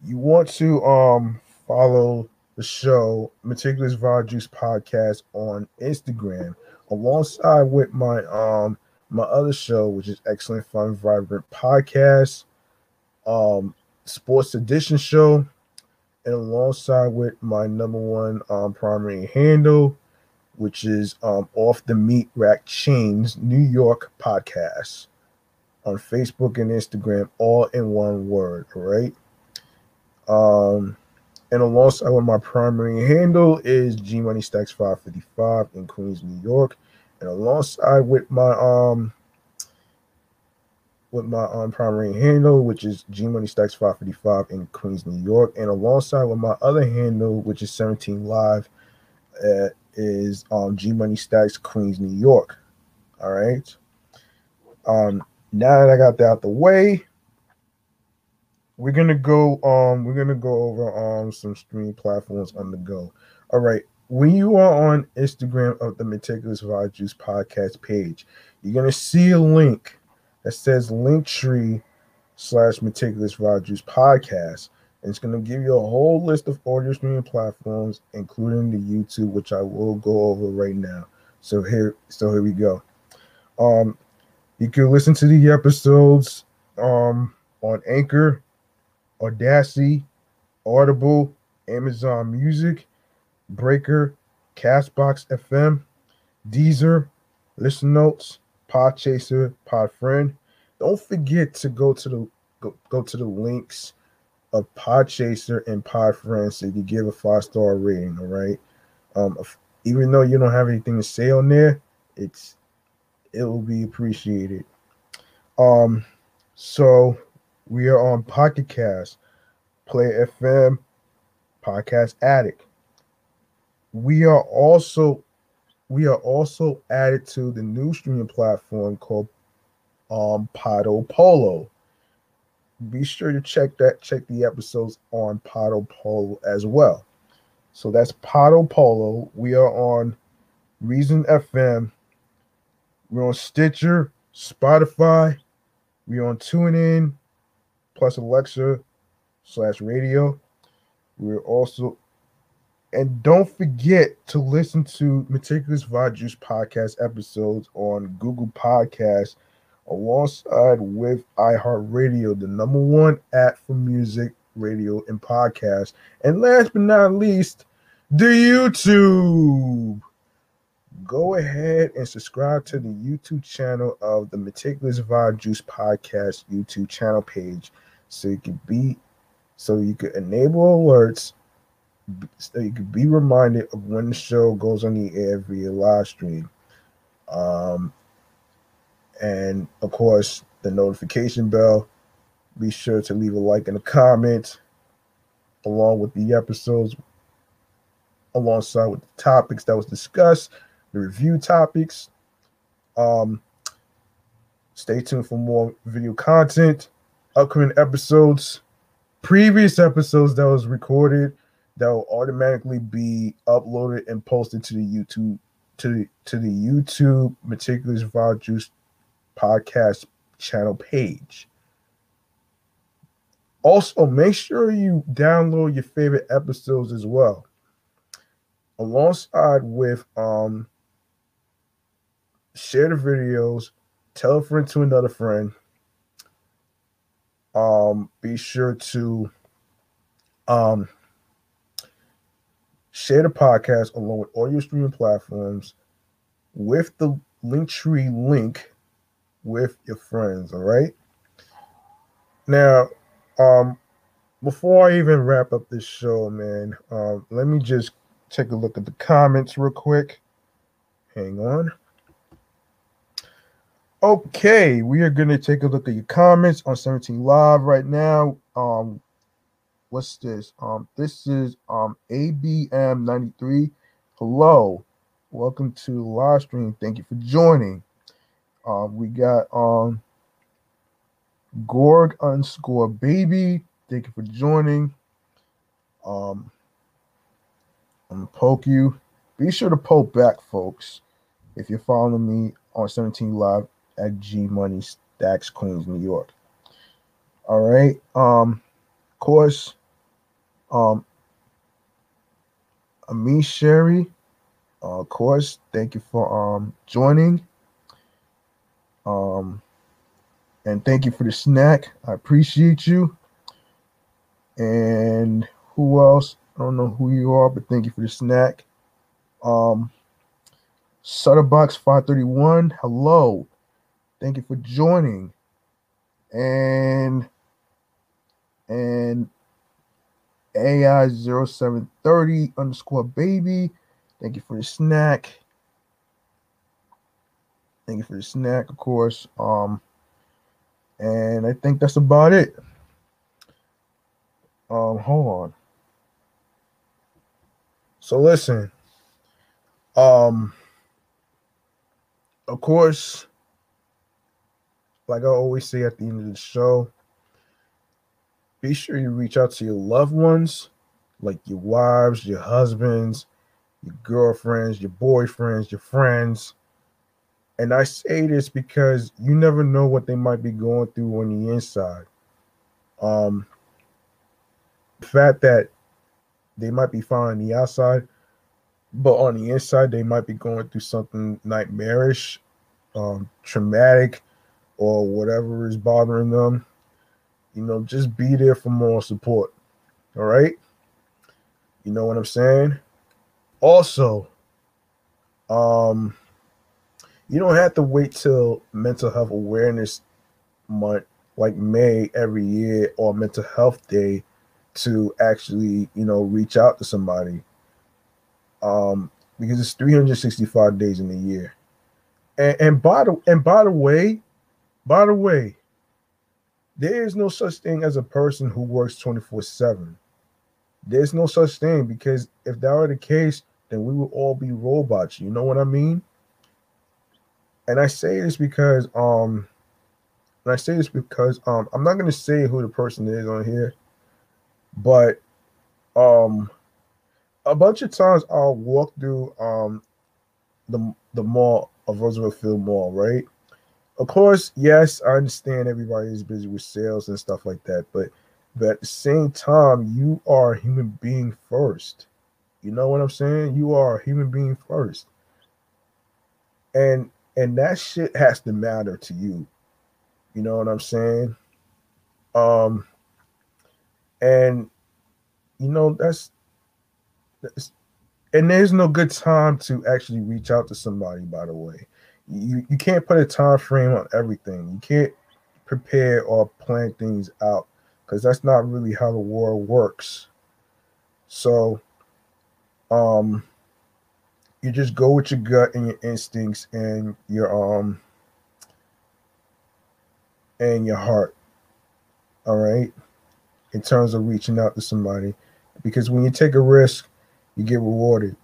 you want to um follow the show Meticulous Vibe Juice podcast on Instagram alongside with my um my other show which is Excellent Fun Vibrant Podcast um, sports edition show, and alongside with my number one um, primary handle, which is um, Off the Meat Rack Chains New York podcast on Facebook and Instagram, all in one word. Right. Um, and alongside with my primary handle is G Money Stacks 555 in Queens, New York. And alongside with my um with my um, primary handle, which is G Money Stacks 555 in Queens, New York, and alongside with my other handle, which is 17 Live, uh, is um, G Money Stacks Queens, New York. All right. Um, now that I got that out the way, we're gonna go um we're gonna go over um some streaming platforms on the go. All right. When you are on Instagram of the Meticulous Vibe Juice podcast page, you're gonna see a link that says Linktree slash Meticulous Vibe Juice podcast. And it's going to give you a whole list of audio streaming platforms, including the YouTube, which I will go over right now. So here, so here we go. Um, you can listen to the episodes um on Anchor, Audacity, Audible, Amazon Music, Breaker, Castbox FM, Deezer, Listen Notes, Podchaser, Podfriend. Don't forget to go to the go, go to the links of Podchaser and Podfriend so you can give a five star rating. All right. Um, even though you don't have anything to say on there, it's it will be appreciated. Um, so we are on Pocket Cast, Player FM, Podcast Addict. We are also we are also added to the new streaming platform called um Podopolo. Be sure to check that check the episodes on Podopolo as well. So that's Podopolo. We are on Reason FM. We're on Stitcher, Spotify. We're on TuneIn, plus Alexa slash radio. We're also, and don't forget to listen to Meticulous Juice podcast episodes on Google Podcasts alongside with iHeartRadio, the number one app for music, radio, and podcast. And last but not least, the YouTube. Go ahead and subscribe to the YouTube channel of the Meticulous Vibe Juice Podcast YouTube channel page so you can be so you can enable alerts so you can be reminded of when the show goes on the air via live stream. Um, and of course, the notification bell. Be sure to leave a like and a comment along with the episodes, alongside with the topics that was discussed, the review topics. Um, stay tuned for more video content, upcoming episodes, previous episodes that was recorded that will automatically be uploaded and posted to the YouTube to the to the YouTube Meticulous Vibe Juice podcast channel page. Also, make sure you download your favorite episodes as well. Alongside with um share the videos, tell a friend to another friend. Um, be sure to um share the podcast along with all your streaming platforms with the Linktree link with your friends. All right. Now, um, before I even wrap up this show, man, um, let me just take a look at the comments real quick. Hang on. Okay, we are going to take a look at your comments on 17 Live right now. Um, what's this? Um, this is um ABM93. Hello, welcome to live stream. Thank you for joining. Um, we got um Gorg underscore baby. Thank you for joining. Um, I'm gonna poke you. Be sure to poke back, folks. If you're following me on 17 Live at G Money Stacks, Queens, New York. All right. Um, of course, um, Amish Sherry, uh, of course, thank you for um joining. Um, and thank you for the snack. I appreciate you. And who else? I don't know who you are, but thank you for the snack. Um, Sutterbox 531, hello. Thank you for joining. And and AI 0730 underscore baby. Thank you for the snack. Thank you for the snack, of course. Um, and I think that's about it. Um, hold on. So listen. Um, of course, like I always say at the end of the show, be sure you reach out to your loved ones, like your wives, your husbands, your girlfriends, your boyfriends, your friends and I say this because you never know what they might be going through on the inside. Um, the fact that they might be fine on the outside, but on the inside they might be going through something nightmarish, um, traumatic, or whatever is bothering them. You know, just be there for moral support. All right. You know what I'm saying? Also, um, you don't have to wait till mental health awareness month like May every year or mental health day to actually, you know, reach out to somebody. Um, because it's 365 days in a year. And, and by the and by the way, by the way, there is no such thing as a person who works 24 7. There's no such thing because if that were the case, then we would all be robots. You know what I mean? And I say this because um and I say this because um I'm not gonna say who the person is on here, but um a bunch of times I'll walk through um the the mall of Roosevelt Field Mall, right? Of course, yes, I understand everybody is busy with sales and stuff like that, but but at the same time, you are a human being first. You know what I'm saying? You are a human being first. And and that shit has to matter to you. You know what I'm saying? Um and you know that's that's and there's no good time to actually reach out to somebody by the way you, you can't put a time frame on everything. You can't prepare or plan things out because that's not really how the world works. So um you just go with your gut and your instincts and your um and your heart all right in terms of reaching out to somebody. Because when you take a risk you get rewarded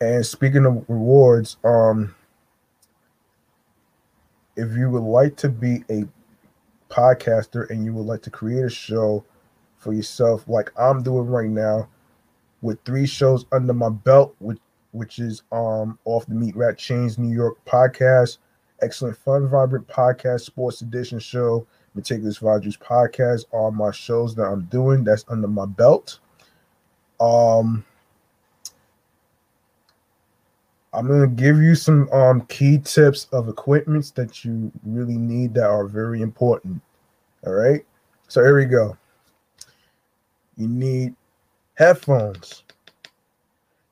and speaking of rewards um if you would like to be a podcaster and you would like to create a show for yourself like i'm doing right now with three shows under my belt which which is um off the meat rat chains new york podcast excellent fun vibrant podcast sports edition show meticulous Rogers podcast all my shows that i'm doing that's under my belt. Um I'm gonna give you some um key tips of equipments that you really need that are very important. All right. So here we go. You need headphones.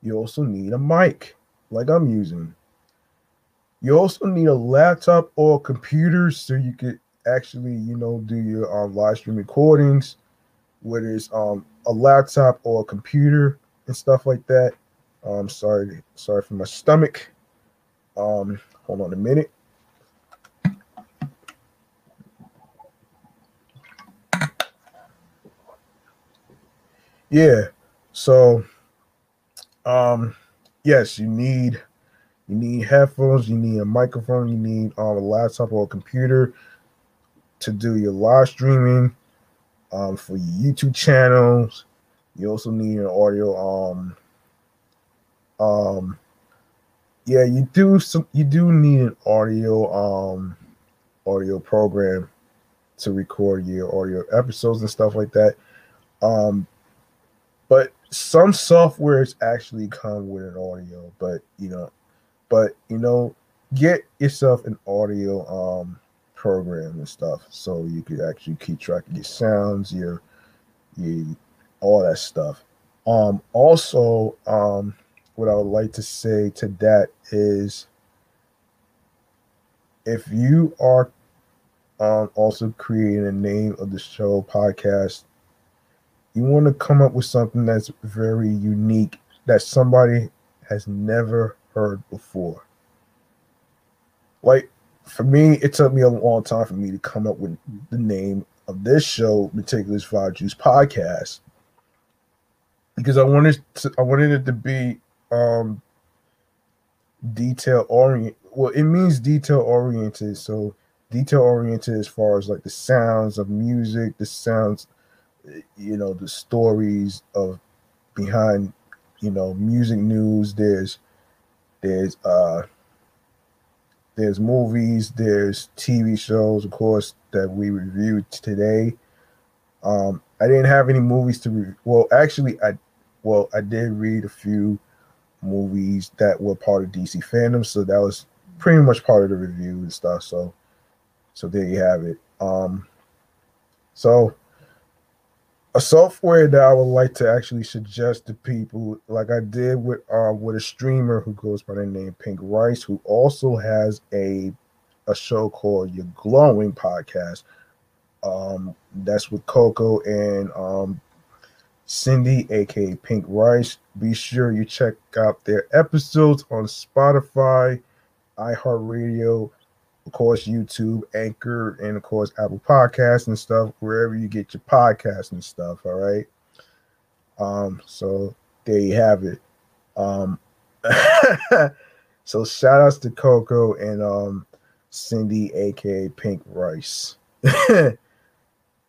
You also need a mic, like I'm using. You also need a laptop or computer so you could actually, you know, do your um, live stream recordings, whether it's um a laptop or a computer and stuff like that. Um, sorry, sorry for my stomach. Um, hold on a minute. Yeah, so um, yes, you need you need headphones, you need a microphone, you need um, a laptop or a computer to do your live streaming um, for your YouTube channels. You also need an audio um, um, yeah, you do some. You do need an audio um audio program to record your audio episodes and stuff like that. Um, but some softwares actually come with an audio, but you know, but you know, get yourself an audio um program and stuff so you could actually keep track of your sounds, your your all that stuff. Um, also, um, what I would like to say to that is if you are um, also creating a name of the show podcast, you want to come up with something that's very unique that somebody has never heard before. Like for me, it took me a long time for me to come up with the name of this show, Meticulous Vibe Juice Podcast, because I wanted to, I wanted it to be um detail orient well it means detail oriented so detail oriented as far as like the sounds of music the sounds you know the stories of behind you know music news there's there's uh there's movies there's tv shows of course that we reviewed today. Um i didn't have any movies to re- well actually i well i did read a few movies that were part of DC Fandome. So that was pretty much part of the review and stuff. So so there you have it. Um so a software that I would like to actually suggest to people, like I did with um with a streamer who goes by the name Pink Rice, who also has a a show called Your Glowing Podcast. Um, that's with Coco and um Cindy, aka Pink Rice. Be sure you check out their episodes on Spotify, iHeartRadio, of course, YouTube, Anchor, and of course, Apple Podcasts and stuff, wherever you get your podcasts and stuff. All right. Um, so there you have it. Um, [laughs] so shout outs to Coco and um Cindy, aka Pink Rice. [laughs] you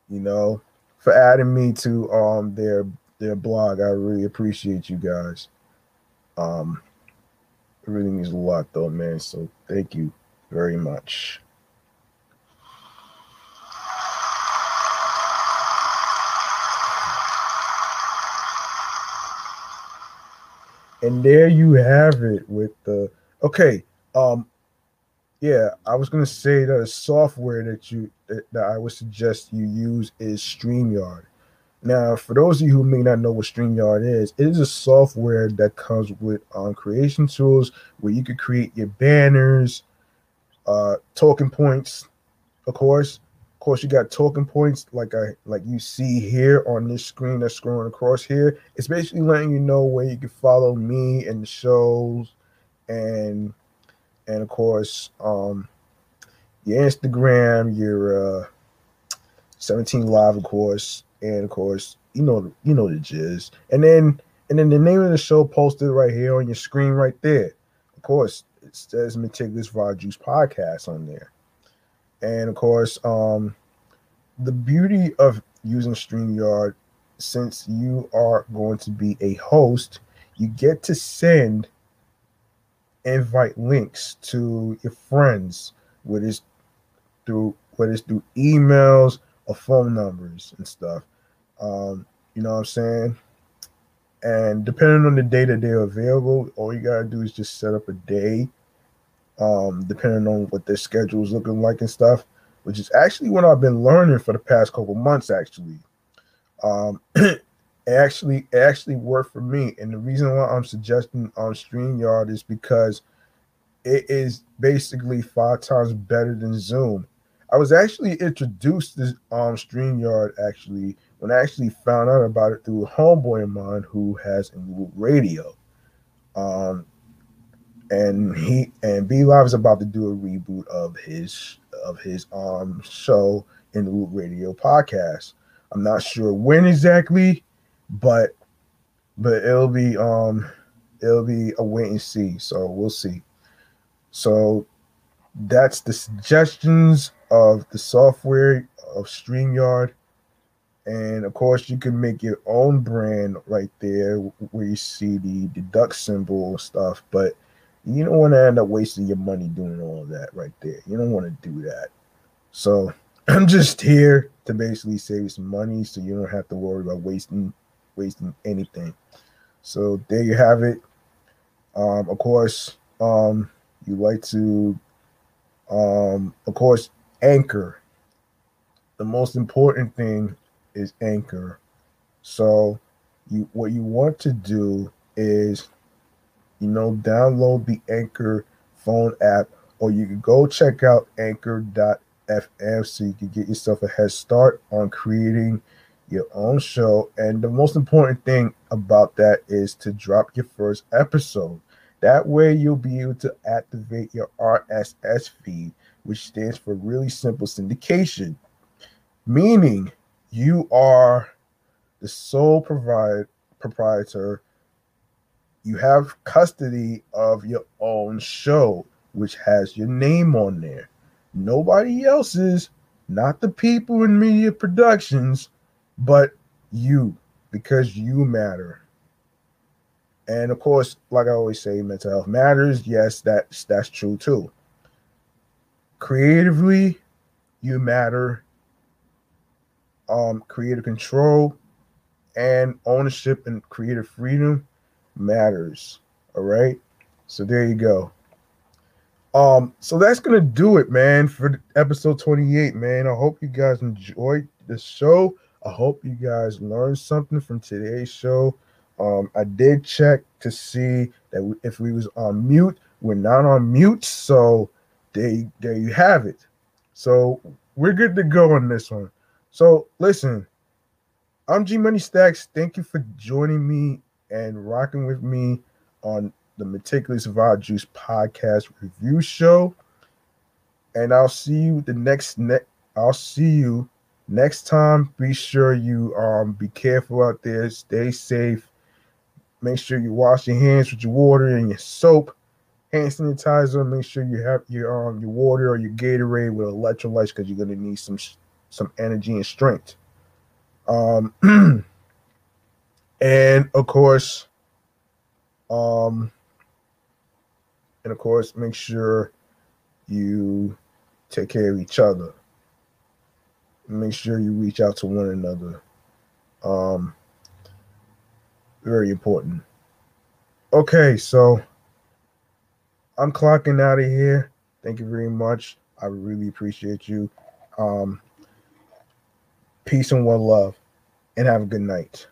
know, for adding me to um their their blog. I really appreciate you guys. Um it really means a lot though, man. So thank you very much. And there you have it with the okay. Um yeah, I was gonna say that a software that you that, I would suggest you use is StreamYard. Now, for those of you who may not know what StreamYard is, it is a software that comes with um, creation tools where you can create your banners, uh, talking points, of course. Of course, you got talking points like I like you see here on this screen that's scrolling across here. It's basically letting you know where you can follow me and the shows and and of course um your Instagram, your uh 17 live, of course, and of course, you know you know the jizz. And then and then the name of the show posted right here on your screen right there. Of course, it says Meticulous Raw Juice Podcast on there. And of course, um the beauty of using StreamYard, since you are going to be a host, you get to send invite links to your friends, whether it's through whether it's through emails or phone numbers and stuff. Um, you know what I'm saying? And depending on the day that they're available, all you gotta do is just set up a day, um, depending on what their schedule is looking like and stuff, which is actually what I've been learning for the past couple months, actually. Um, [clears throat] actually actually worked for me. And the reason why I'm suggesting on StreamYard is because it is basically five times better than Zoom. I was actually introduced to um StreamYard actually when I actually found out about it through a homeboy of mine who has a radio. Um and he and B Live is about to do a reboot of his of his um show in the Root Radio podcast. I'm not sure when exactly, but but it'll be um it'll be a wait and see. So we'll see. So that's the suggestions of the software of StreamYard. And of course, you can make your own brand right there where you see the, the duck symbol and stuff. But you don't want to end up wasting your money doing all that right there. You don't want to do that. So [clears throat] I'm just here to basically save some money so you don't have to worry about wasting wasting anything. So there you have it. Um, of course, um, you like to, um, of course, anchor. The most important thing is anchor. So you what you want to do is, you know, download the Anchor phone app, or you can go check out anchor.fm so you can get yourself a head start on creating your own show. And the most important thing about that is to drop your first episode. That way, you'll be able to activate your RSS feed, which stands for really simple syndication, meaning you are the sole provide, proprietor. You have custody of your own show, which has your name on there. Nobody else's, not the people in media productions, but you, because you matter. And of course, like I always say, mental health matters. Yes, that's that's true too. Creatively, you matter. Um, creative control and ownership and creative freedom matters. All right. So there you go. Um, so that's gonna do it, man, for episode 28, man. I hope you guys enjoyed the show. I hope you guys learned something from today's show. Um, I did check to see that we, if we was on mute, we're not on mute. So they there you have it. So we're good to go on this one. So listen, I'm G Money Stacks. Thank you for joining me and rocking with me on the Meticulous Vibe Juice podcast review show. And I'll see you the next ne- I'll see you next time. Be sure you um be careful out there, stay safe. Make sure you wash your hands with your water and your soap, hand sanitizer. Make sure you have your um your water or your Gatorade with electrolytes because you're gonna need some some energy and strength. Um [clears throat] and of course, um and of course, make sure you take care of each other. Make sure you reach out to one another. Um, very important. Okay, so I'm clocking out of here. Thank you very much. I really appreciate you. Um, peace and one love, and have a good night.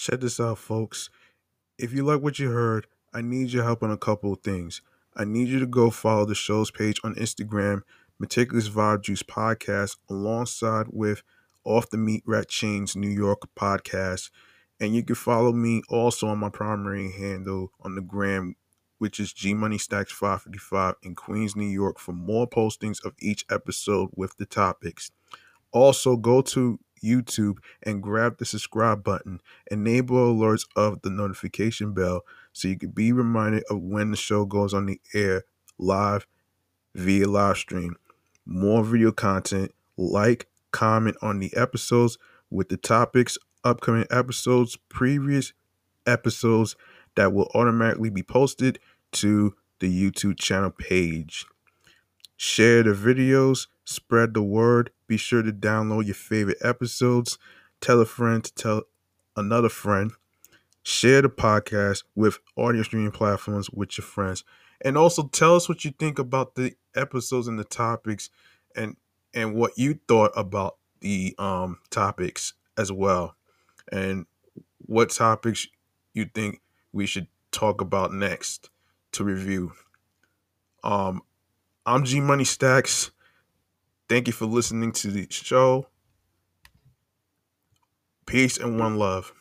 Check this out, folks. If you like what you heard, I need your help on a couple of things. I need you to go follow the show's page on Instagram, Meticulous Vibe Juice Podcast, alongside with Off the Meat Rat Chains New York podcast. And you can follow me also on my primary handle on the gram, which is G Money Stacks 555 in Queens, New York, for more postings of each episode with the topics. Also, go to YouTube and grab the subscribe button. Enable alerts of the notification bell so you can be reminded of when the show goes on the air live via live stream. More video content, like, comment on the episodes with the topics, upcoming episodes, previous episodes that will automatically be posted to the YouTube channel page. Share the videos, spread the word. Be sure to download your favorite episodes, tell a friend to tell another friend, share the podcast with audio streaming platforms with your friends, and also tell us what you think about the episodes and the topics and and what you thought about the um topics as well and what topics you think we should talk about next to review. Um, I'm G Money Stacks. Thank you for listening to the show. Peace and one love.